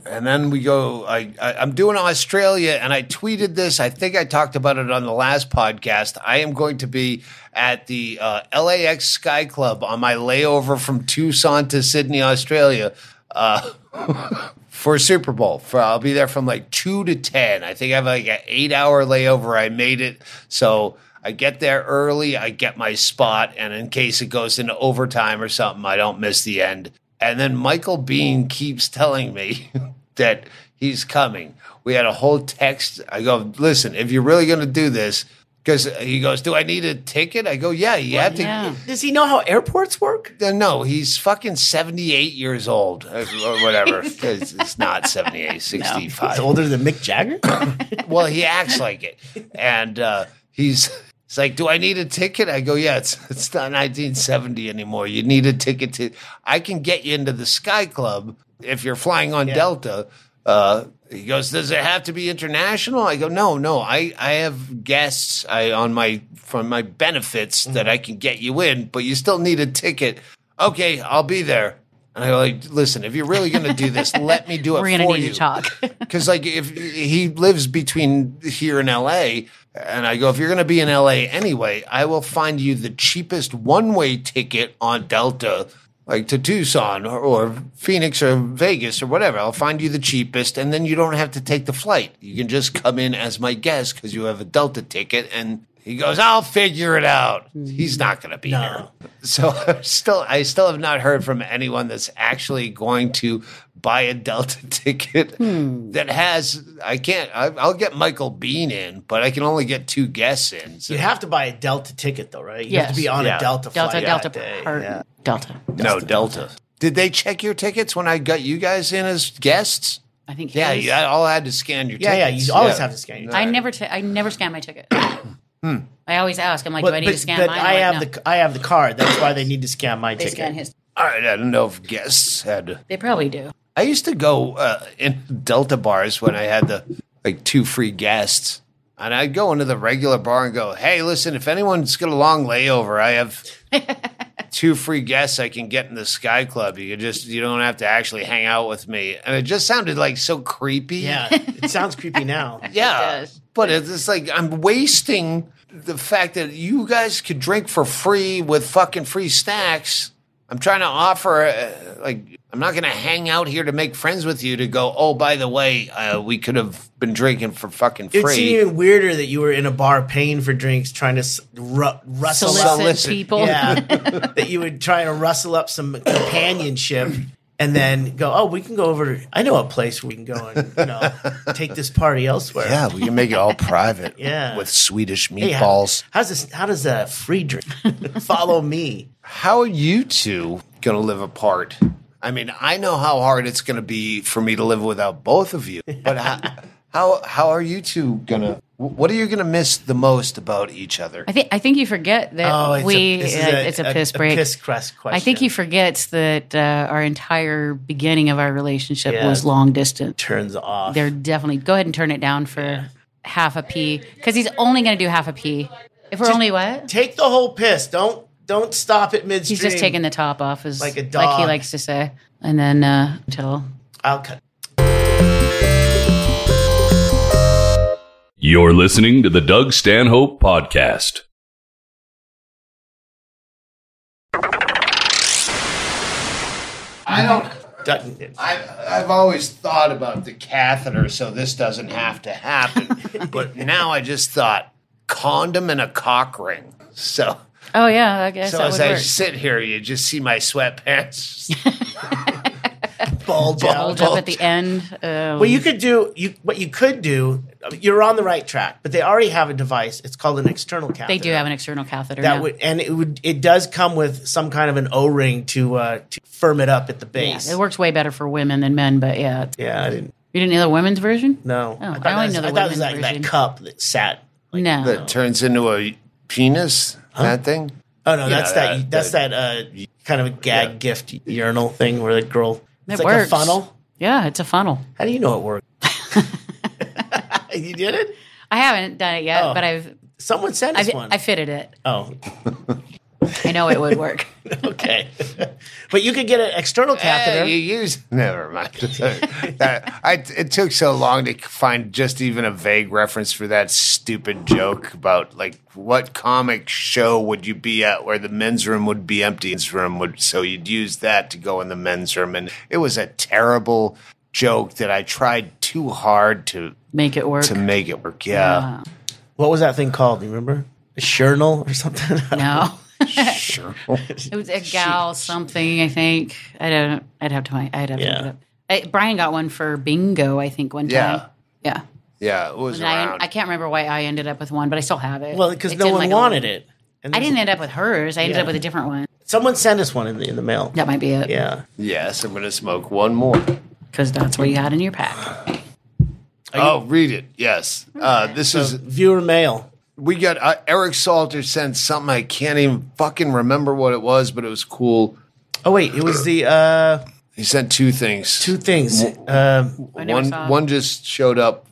and then we go. I, I I'm doing Australia, and I tweeted this. I think I talked about it on the last podcast. I am going to be at the uh, LAX Sky Club on my layover from Tucson to Sydney, Australia. Uh, for Super Bowl. For I'll be there from like two to ten. I think I have like an eight hour layover. I made it, so I get there early. I get my spot, and in case it goes into overtime or something, I don't miss the end. And then Michael Biehn keeps telling me that he's coming. We had a whole text. I go, listen, if you're really going to do this. Because he goes, do I need a ticket? I go, yeah, you have to. Yeah. Does he know how airports work? Uh, No, he's fucking 78 years old uh, or whatever. it's, it's not 78, 65. He's older than Mick Jagger. Well, he acts like it. And uh, he's it's like, do I need a ticket? I go, yeah, it's it's not 1970 anymore. You need a ticket to I can get you into the Sky Club if you're flying on Delta. Uh, he goes, does it have to be international? I go, no, no. I, I have guests I on my from my benefits mm-hmm. that I can get you in, but you still need a ticket. Okay, I'll be there. And I go, like, listen, if you're really going to do this, let me do it We're gonna for need you. to talk. Because like if he lives between here and L.A. and I go, if you're going to be in L.A. anyway, I will find you the cheapest one way ticket on Delta, like to Tucson or, or Phoenix or Vegas or whatever. I'll find you the cheapest, and then you don't have to take the flight. You can just come in as my guest because you have a Delta ticket. And he goes, I'll figure it out. Mm-hmm. He's not going to be here. So I'm still, I still have not heard from anyone that's actually going to buy a Delta ticket hmm. that has. I can't. I, I'll get Michael Biehn in, but I can only get two guests in. So you have to buy a Delta ticket though, right? You have Yes. to be on Yeah. a Delta flight Delta, Delta, that day. Yeah. Delta. no Delta. Did they check your tickets when I got you guys in as guests? I think. Yeah, his- you all had to scan your Yeah, yeah. You always have to scan your I never, ta- I never scan my ticket. I always ask. I'm like, But, do I need but- to scan but mine? I have like, no. the I have the card. That's why they need to scan my They ticket. scan his. All right, I don't know if guests had. They probably do. I used to go uh, in Delta bars when I had the like two free guests, and I'd go into the regular bar and go, "Hey, listen, if anyone's got a long layover, I have two free guests I can get in the Sky Club. You can just you don't have to actually hang out with me." And it just sounded like so creepy. Yeah, it sounds creepy now. yeah. Does. But it's like I'm wasting the fact that you guys could drink for free with fucking free snacks. I'm trying to offer, uh, like, I'm not going to hang out here to make friends with you to go, oh, by the way, uh, we could have been drinking for fucking It free. seemed even weirder that you were in a bar paying for drinks, trying to s- ru- rustle Solicit, up. Solicit. people. Yeah, that you would try to rustle up some companionship, and then go. Oh, we can go over. I know a place where we can go and you know take this party elsewhere. yeah, we can make it all private Yeah. with Swedish Hey, how- meatballs. how's this? How does a free drink follow me? How are you two going to live apart? I mean, I know how hard it's going to be for me to live without both of you, but how, how, how are you two going to What are you going to miss the most about each other? I think I think you forget that Oh, it's we. a, uh, it's a piss break. piss crust question. I think he forgets that uh, our entire beginning of our relationship Yeah. was long distance. turns off. They're definitely go ahead and turn it down for half a p because he's only going to do half a p. If we're only what? Take the whole piss. Don't don't stop it midstream. He's just taking the top off, as Like a like he likes to say, and then uh, until I'll cut. You're listening to the Doug Stanhope Podcast. I don't. I've I've always thought about the catheter, so this doesn't have to happen. but now I just thought condom and a cock ring. So, oh yeah, I guess so that as would I work. sit here, you just see my sweatpants. bulge out. Bulge up at the end. Uh, Well, you could do you. What you could do, you're on the right track, but they already have a device. It's called an external catheter. they do have an external catheter. that now. would, and it would. It does come with some kind of an O ring to uh, to firm it up at the Yeah, base. it works way better for women than men, but yeah. Yeah, I didn't You didn't know the women's version? No, Oh, I thought only that was- know the I thought it was women's like version. that cup that sat. no. that turns into a penis. That thing. Oh no, You that's know, that. that- that's that- that. Uh, kind of a gag gift urinal thing where the girl. It's It like works. a funnel. Yeah, it's a funnel. How do you know it worked? you did it. I haven't done it yet, Oh. but I've Someone sent us I've, one. I fitted it. oh, I know it would work. okay. but you could get an external uh, catheter. Hey, you use never mind. that, I, it took so long to find just even a vague reference for that stupid joke about like what comic show would you be at where the men's room would be empty, men's room would so you'd use that to go in the men's room, and it was a terrible joke that I tried too hard to Make it work. to make it work. Yeah, what was that thing called? Do you remember? A Shurnal or something? No. Sure. It was a gal something, I think. I don't I'd have to I'd have to Yeah. look it up. Uh, Brian got one for bingo, I think, one time. Yeah. Yeah, it was I. I can't remember why I ended up with one, but I still have it. well, because no one like, a- wanted it. And I didn't end up with hers. I ended Yeah. up with a different one. Someone sent us one in the in the mail. That might be it. Yeah. yes, I'm gonna smoke one more. Because that's what you had in your pack. Oh, read it. Yes, uh, this is Viewer mail. We got uh, Eric Salter sent something I can't even fucking remember what it was, but it was cool. Oh wait, it was the uh, He sent two things. two things. Um, I never one one just showed up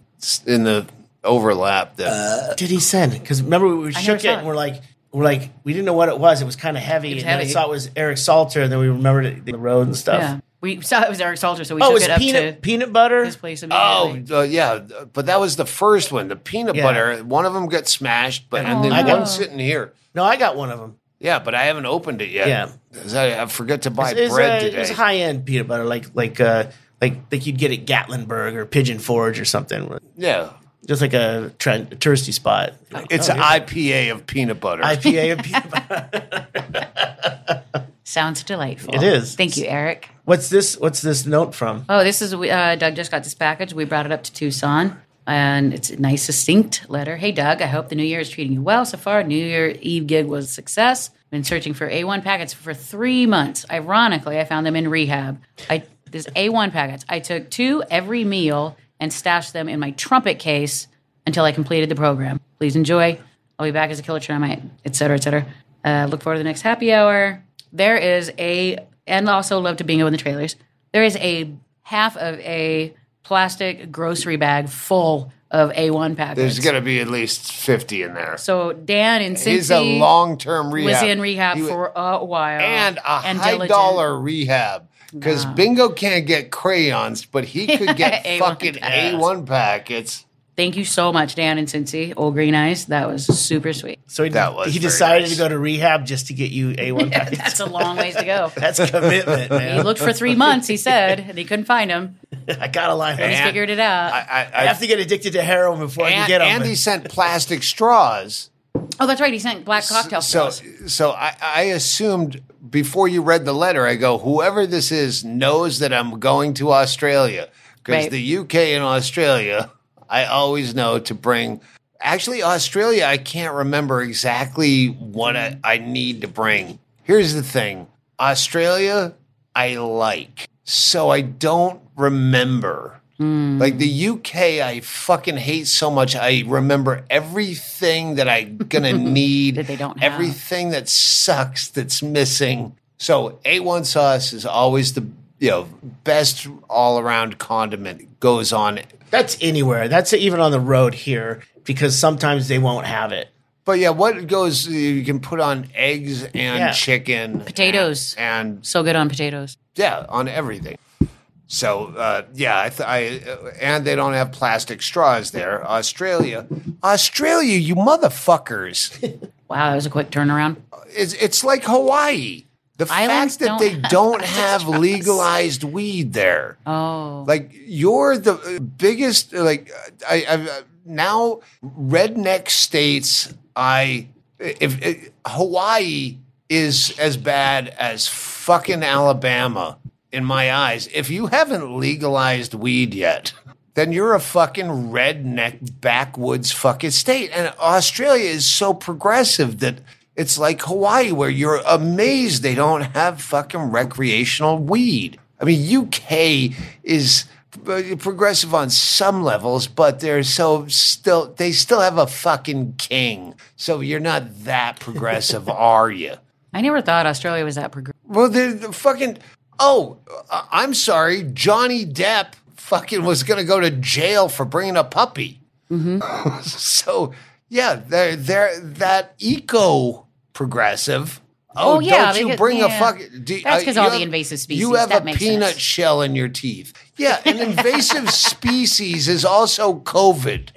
in the overlap. That did he send? Because remember we never shook it saw and we're like we're like we didn't know what it was. It was kind of heavy, was and then I heavy. saw it was Eric Salter, and then we remembered it, the road and stuff. Yeah. We saw it was Eric Salter, so we Oh, it took was it up peanut to peanut butter. his place oh uh, yeah, but that was the first one, the peanut Yeah. butter. One of them got smashed, but and Oh, then I got- one's sitting here. No, I got one of them. Yeah, but I haven't opened it yet. Yeah. 'Cause I, I forgot to buy It was, bread uh, today. it was high end peanut butter, like like uh, like like you'd get at Gatlinburg or Pigeon Forge or something. yeah, Just like a, trend, a touristy spot. it's Oh, an here's IPA of peanut butter. IPA of peanut butter. Sounds delightful. It is. Thank you, Eric. What's this? What's this note from? Oh, this is uh, Doug just got this package. We brought it up to Tucson, and it's a nice, succinct letter. Hey, Doug, I hope the new year is treating you well so far. New Year Eve gig was a success. Been searching for A1 packets for three months. Ironically, I found them in rehab. I this A1 packets. I took two every meal and stashed them in my trumpet case until I completed the program. Please enjoy. I'll be back as a killer tonight, et cetera, et cetera. Uh, look forward to the next happy hour. There is a, and also love to bingo in the trailers. There is a half of a plastic grocery bag full of A1 packets. There's going to be at least fifty in there. so Dan and Cincy He's a long-term rehab. was in rehab He wa- for a while and a high diligent. dollar rehab because Bingo can't get crayons, but he could get A1 fucking packets. A one packets. Thank you so much, Dan and Cincy. Old Green Eyes. That was super sweet. So he, That was he decided nice. to go to rehab just to get you A1 packets. That's a long ways to go. That's a commitment, Man. He looked for three months, he said, and he couldn't find him. I gotta line He's up. Figured it out. I, I, I have to get addicted to heroin before I can and, get on. Andy sent plastic straws. oh, that's right. He sent black cocktail So, straws. so I, I assumed before you read the letter, I go, whoever this is knows that I'm going to Australia because Right. the UK and Australia, I always know to bring. Actually, Australia, I can't remember exactly what I, I need to bring. Here's the thing Australia, I like. So I don't remember hmm. Like the UK, I fucking hate so much. I remember everything that I'm gonna need. That they don't have. Everything that sucks that's missing. So A1 sauce is always the you know best all around condiment. Goes on That's anywhere. That's even on the road here because sometimes they won't have it. But yeah, what goes? You can put on eggs and Yeah. chicken, Potatoes. and So good on potatoes. yeah, on everything. So uh, yeah, I, th- I uh, and they don't have plastic straws there. Australia, Australia, you motherfuckers! Wow, that was a quick turnaround. It's it's like Hawaii. The Islands fact that don't they have don't have straws. legalized weed there. Oh, Like you're the biggest. Like I, I now redneck states. I if, if Hawaii is as bad as fucking Alabama in my eyes. If you haven't legalized weed yet. Then you're a fucking redneck backwoods fucking state. And Australia is so progressive that it's like Hawaii, where you're amazed they don't have fucking recreational weed. I mean, UK is uh, progressive on some levels, but they're so still they still have a fucking king. So you're not that progressive, are you? I never thought Australia was that progressive. Well, they're the fucking. Oh, uh, I'm sorry. Johnny Depp fucking was going to go to jail for bringing a puppy. so yeah, they're they're that eco progressive. Oh, Oh, yeah, Don't you because- bring a yeah. fuck? Do, That's 'cause you all the have- invasive species. You have a peanut sense. shell in your teeth. Yeah, an invasive species is also COVID.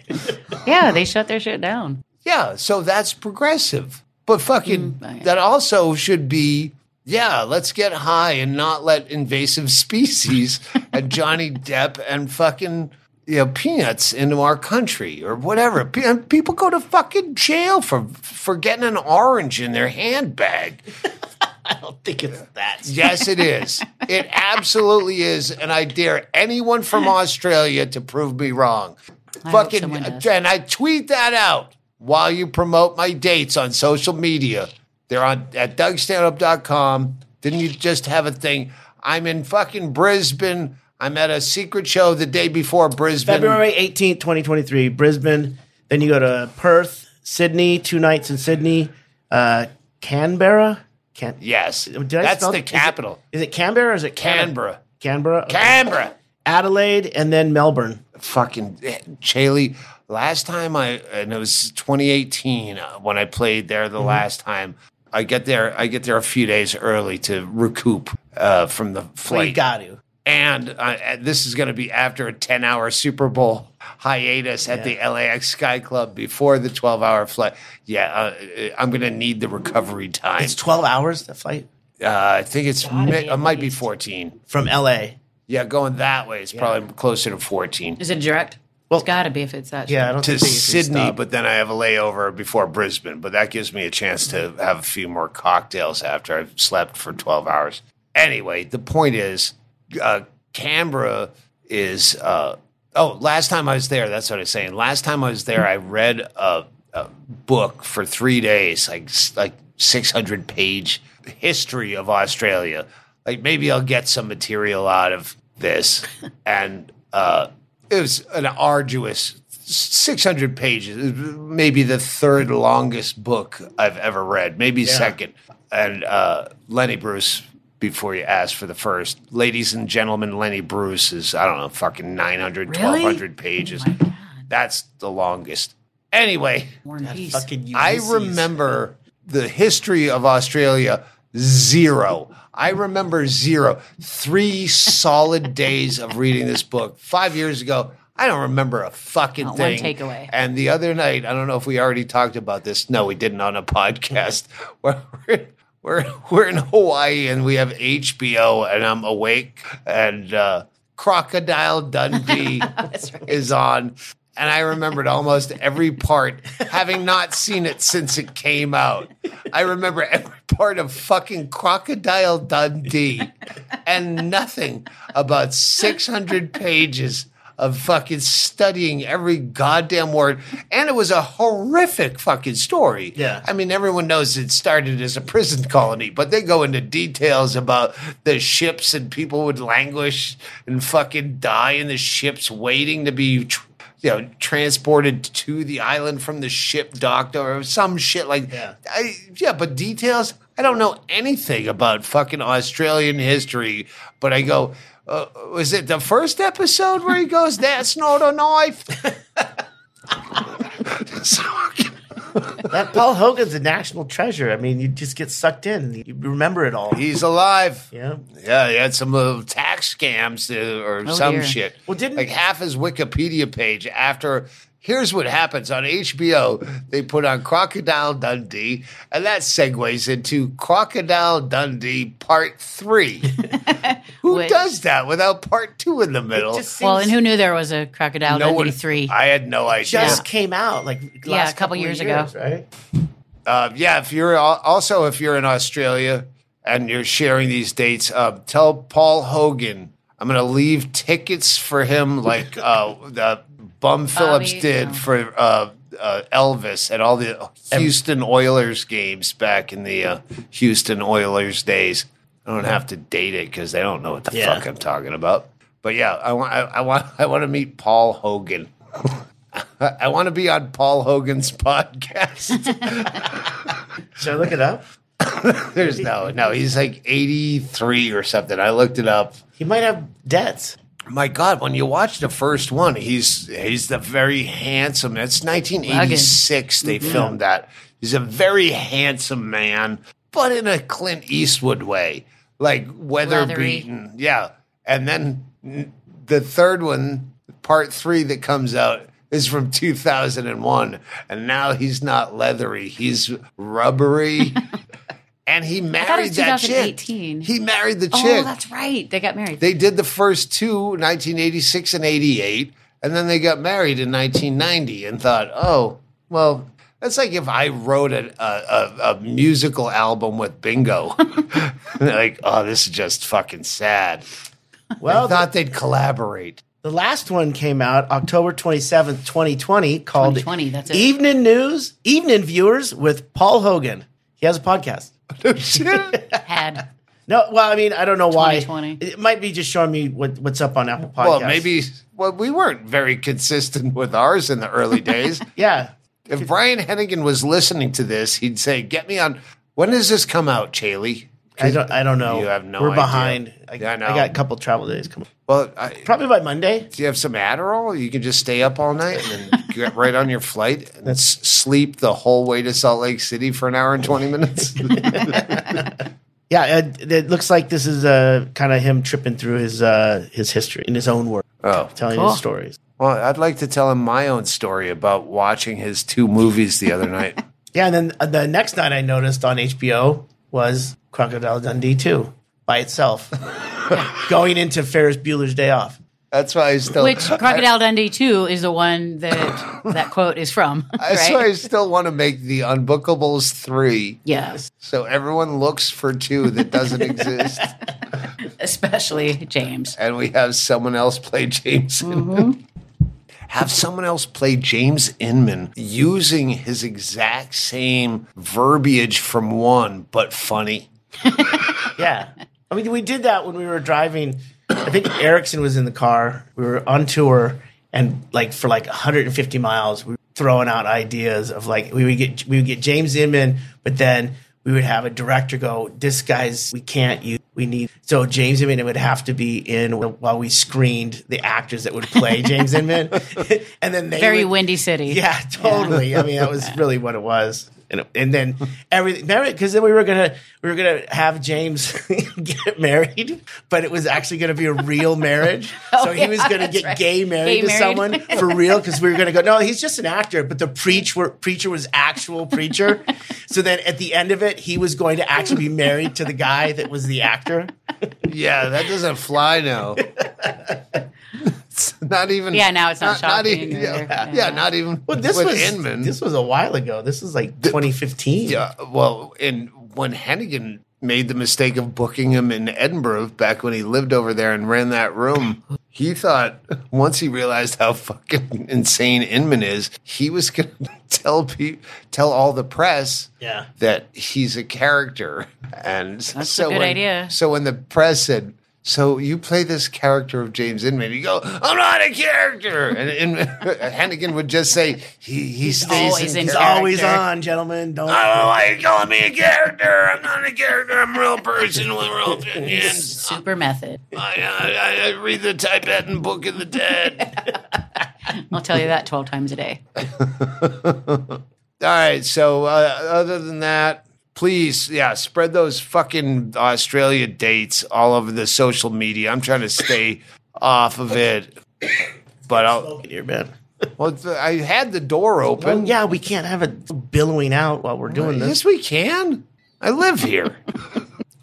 Yeah, they shut their shit down. Yeah, so that's progressive. But fucking, Mm, I- that also should be, yeah, let's get high and not let invasive species and Johnny Depp and fucking, you know, peanuts into our country or whatever. Pe- People go to fucking jail for for getting an orange in their handbag. I don't think it's that. Yes, it is. It absolutely is. And I dare anyone from Australia to prove me wrong. I Fucking, and I tweet that out while you promote my dates on social media. They're on at dougstanhope.com. Didn't you just have a thing? I'm in fucking Brisbane. I'm at a secret show the day before Brisbane. February 18th, 2023, Brisbane. Then you go to Perth, Sydney, two nights in Sydney, uh, Canberra. Can- Yes. Did I That's spell- the it- capital. Is it Canberra or is it Canberra. Canberra. Okay. Canberra. Adelaide, and then Melbourne. fucking Chaille. Last time I and it was 2018 uh, when I played there Mm-hmm. the last time. I get there. I get there a few days early to recoup uh, from the Well, you flight, got to. And uh, this is going to be after a 10 hour Super Bowl hiatus at the LAX Sky Club before the 12 hour flight. Yeah, uh, I'm going to need the recovery time. It's 12 hours, the flight Uh, I think it's mi- be it might be 14. from LA. Yeah, going that way is probably closer to 14. Is it direct? Well- it's got to be if it's that. Yeah, I don't to think Sydney, but then I have a layover before Brisbane. But that gives me a chance to have a few more cocktails after I've slept for 12 hours. Anyway, the point is, uh, Canberra is. Uh, oh, last time I was there, that's what I was saying. Last time I was there, I read a, a book for three days, like like 600 page history of Australia. Like maybe I'll get some material out of this, and uh, it was an arduous 600 pages maybe the third longest book i've ever read maybe second and uh, lenny bruce before you ask for the first ladies and gentlemen lenny bruce is i don't know fucking 900 Really? 1200 pages that's the longest anyway War and Peace. Fucking I remember the history of Australia zero. I remember zero. Three solid days of reading this book five years ago. I don't remember a fucking Not one thing. takeaway. And the other night, I don't know if we already talked about this. No, we didn't on a podcast. Where we're, we're in Hawaii and we have HBO, and I'm awake, and uh, Crocodile Dundee is on. And I remembered almost every part, having not seen it since it came out. I remember every part of fucking Crocodile Dundee and nothing about 600 pages of fucking studying every goddamn word. And it was a horrific fucking story. Yeah. I mean, everyone knows it started as a prison colony, but they go into details about the ships and people would languish and fucking die in the ships waiting to be. Tr- you know, transported to the island from the ship docked or some shit like Yeah. I, yeah, but details. I don't know anything about fucking Australian history, but I go. Uh, was it the first episode where he goes, "That's not a knife"? So- That Paul Hogan's a national treasure. I mean, you just get sucked in. You remember it all. he's alive. Yeah. Yeah, he had some little tax scams or Oh, some dear. shit. Well, didn't- like half his Wikipedia page after. Here's what happens on HBO. They put on Crocodile Dundee, and that segues into Crocodile Dundee Part Three. Who Which- does that without Part Two in the middle? just Well, and who knew there was a Crocodile No one- Dundee 3? I had no idea. just came out like Yeah, last a couple of years ago. right? Uh, yeah, if you're al- also if you're in Australia and you're sharing these dates, uh, tell Paul Hogan I'm going to leave tickets for him like uh, the Bum Phillips Bobby, did no. for uh, uh, Elvis at all the Houston Oilers games back in the uh, Houston Oilers days. I don't have to date it because they don't know what the Yeah. fuck I'm talking about. But yeah, I want I, I want I want to meet Paul Hogan. I want to be on Paul Hogan's podcast. Should I look it up? There's no, no. He's like 83 or something. I looked it up. He might have debts. My God, when you watch the first one, he's he's the very handsome. It's 1986. They filmed that. He's a very handsome man, but in a Clint Eastwood way, like weather beaten. Yeah, and then the third one, part three, that comes out. Is from 2001, and now he's not leathery; he's rubbery, and he married thought it was that chick. He married the chick. Oh, chick. that's right. They got married. They did the first two, 1986 and 88, and then they got married in 1990 and thought, oh, well, that's like if I wrote a, a, a, a musical album with Bingo. like, oh, this is just fucking sad. Well, I thought they'd collaborate. The last one came out October 27th, 2020, called 2020, that's it. Evening News, Evening Viewers with Paul Hogan. He has a podcast. Had. No, well, I mean, I don't know why. 2020. It might be just showing me what, what's up on Apple Podcasts. well, maybe, well, we weren't very consistent with ours in the early days. Yeah. if Brian Hennigan was listening to this, he'd say, get me on. When does this come out, Chaille? I don't. I don't know. You have no We're idea. behind. I, Yeah, I know. I got a couple travel days coming. Well, I, Probably by Monday. Do you have some Adderall? You can just stay up all night and then get right on your flight and s- sleep the whole way to Salt Lake City for an hour and 20 minutes. Yeah, it, it looks like this is uh, kind of him tripping through his uh, his history in his own words, oh. telling Cool. his stories. Well, I'd like to tell him my own story about watching his two movies the other night. Yeah, and then uh, the next night I noticed on HBO was Crocodile Dundee 2 by itself, going into Ferris Bueller's Day Off. That's why I still. Which Crocodile Dundee 2 is the one that that quote is from. That's why I still want to make the Unbookables three, Yes. so everyone looks for two that doesn't exist, Especially James. and we have someone else play James Inman. Have someone else play James Inman using his exact same verbiage from one, but funny. Yeah. I mean, we did that when we were driving. I think Erickson was in the car. We were on tour, and like for like 150 miles, we were throwing out ideas of like we would get we would get James Inman, but then we would have a director go, "This guy's we can't use. We need." So James Inman would have to be in while we screened the actors that would play James Inman, and then they Very would- windy city. yeah, totally. I mean, that was really what it was. And, and then everything, because then we were gonna we were gonna have James get married, but it was actually gonna be a real marriage. Oh, so he yeah, was gonna get right. gay married Gay to married. someone for real because we were gonna go. No, he's just an actor, but the preach were, preacher was actual preacher. so then at the end of it, he was going to actually be married to the guy that was the actor. Yeah, that doesn't fly now. It's not even. Yeah, now it's not shocking even, either. yeah, Yeah. yeah, not even. Well, this with was Inman. this was a while ago. This was like 2015. yeah, well, and when Hennigan made the mistake of booking him in Edinburgh back when he lived over there and ran that room. He thought once he realized how fucking insane Inman is, he was going to tell pe- tell all the press Yeah. that he's a character. And That's so a good when, idea. So when the press said, "So you play this character of James Inman," you go, "I'm not a character," and, and Hennigan would just say, "He he stays always in in He's character." always on, gentlemen. Don't. I don't know why you're calling me a character. I'm not a character. I'm a real person with real opinions. Super method. I, I, I read the Tibetan Book of the Dead. I'll tell you that 12 times a day. All right. So, uh, other than that, please, yeah, spread those fucking Australia dates all over the social media. I'm trying to stay off of it, but I'll. Here, man. Well, I had the door Well, open. yeah, we can't have it billowing out while we're doing this. Yes, we can. I live here.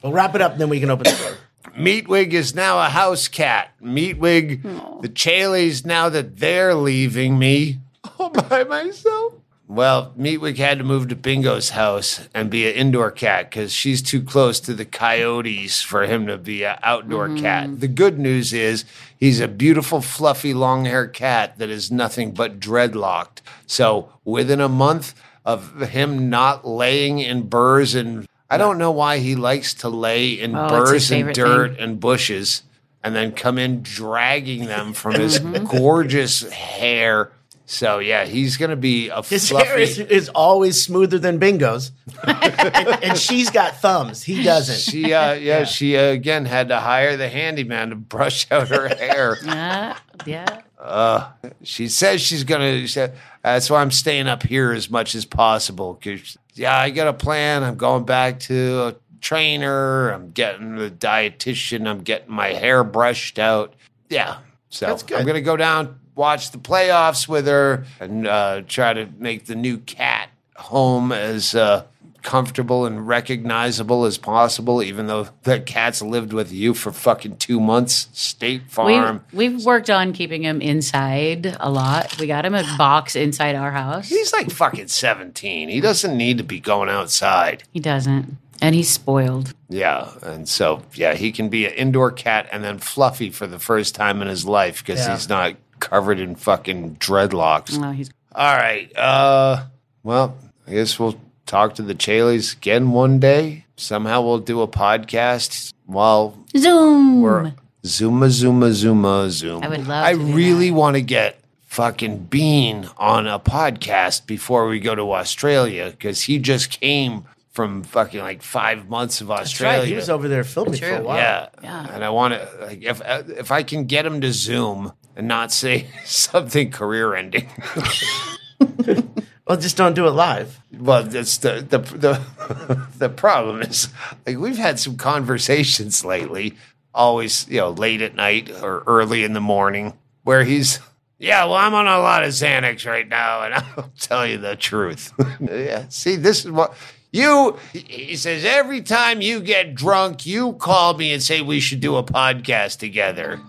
We'll wrap it up, and then we can open the door. Meatwig is now a house cat. Meatwig, the Chailles, now that they're leaving me all by myself. Well, Meatwig had to move to Bingo's house and be an indoor cat because she's too close to the coyotes for him to be an outdoor cat. The good news is he's a beautiful, fluffy, long haired cat that is nothing but dreadlocked. So within a month of him not laying in burrs and I don't know why he likes to lay in Oh, burrs and dirt thing. and bushes and then come in dragging them from his gorgeous hair. So yeah, he's gonna be a His fluffy. hair is, is always smoother than Bingo's, and, and she's got thumbs. He doesn't. she uh, yeah, she uh, again had to hire the handyman to brush out her hair. Yeah. Yeah. She says she's gonna. She said, That's why I'm staying up here as much as possible. Cause yeah, I got a plan. I'm going back to a trainer. I'm getting the dietitian. I'm getting my hair brushed out. Yeah, so That's good. I'm gonna go down, watch the playoffs with her, and uh, try to make the new cat home as. Uh, comfortable and recognizable as possible even though the cat's lived with you for fucking two months state farm We've, we've worked on keeping him inside a lot. We got him a box inside our house. He's like fucking 17. He doesn't need to be going outside. He doesn't. And he's spoiled. Yeah. And so, yeah, he can be an indoor cat and then fluffy for the first time in his life because Yeah. he's not covered in fucking dreadlocks. No, he's All right. Uh, well, I guess we'll talk to the Chailles again one day. Somehow we'll do a podcast while Zoom. we're Zuma, Zuma, Zuma, Zoom. I would love I to do really want to get fucking Biehn on a podcast before we go to Australia because he just came from fucking like five months of That's Australia. right. He was over there filming for a while. yeah. Yeah. and I want to like if if I can get him to Zoom and not say something career ending. Well, just don't do it live. Well, that's the the the the problem is like we've had some conversations lately, always you know late at night or early in the morning, where he's yeah, well, I'm on a lot of Xanax right now, and I'll tell you the truth. yeah, see, this is what you. he- He says every time you get drunk, you call me and say we should do a podcast together.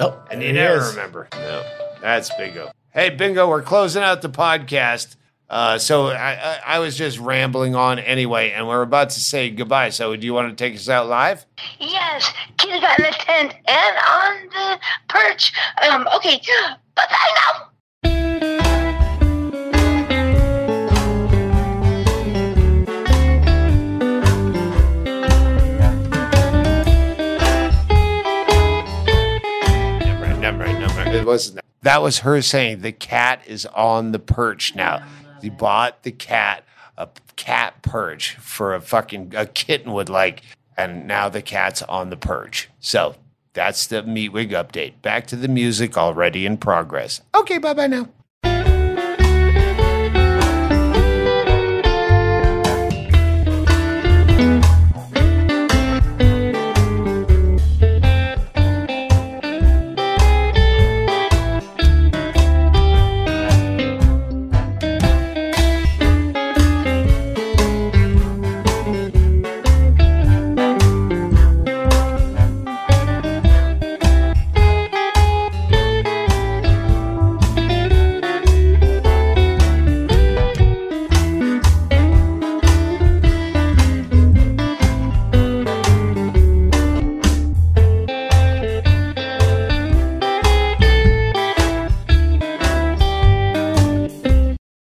Oh, And there you never is. remember. No, that's Bingo. Hey, Bingo, we're closing out the podcast. Uh, so I, I, I was just rambling on anyway, and we're about to say goodbye. So do you want to take us out live? Yes, kindergarten in the tent and on the perch. Um, okay, bye bye now. It wasn't that. That was her saying the cat is on the perch now. He bought the cat a cat perch for a fucking a kitten would like, and now the cat's on the perch. So that's the Meatwig update. Back to the music already in progress. Okay, bye bye now.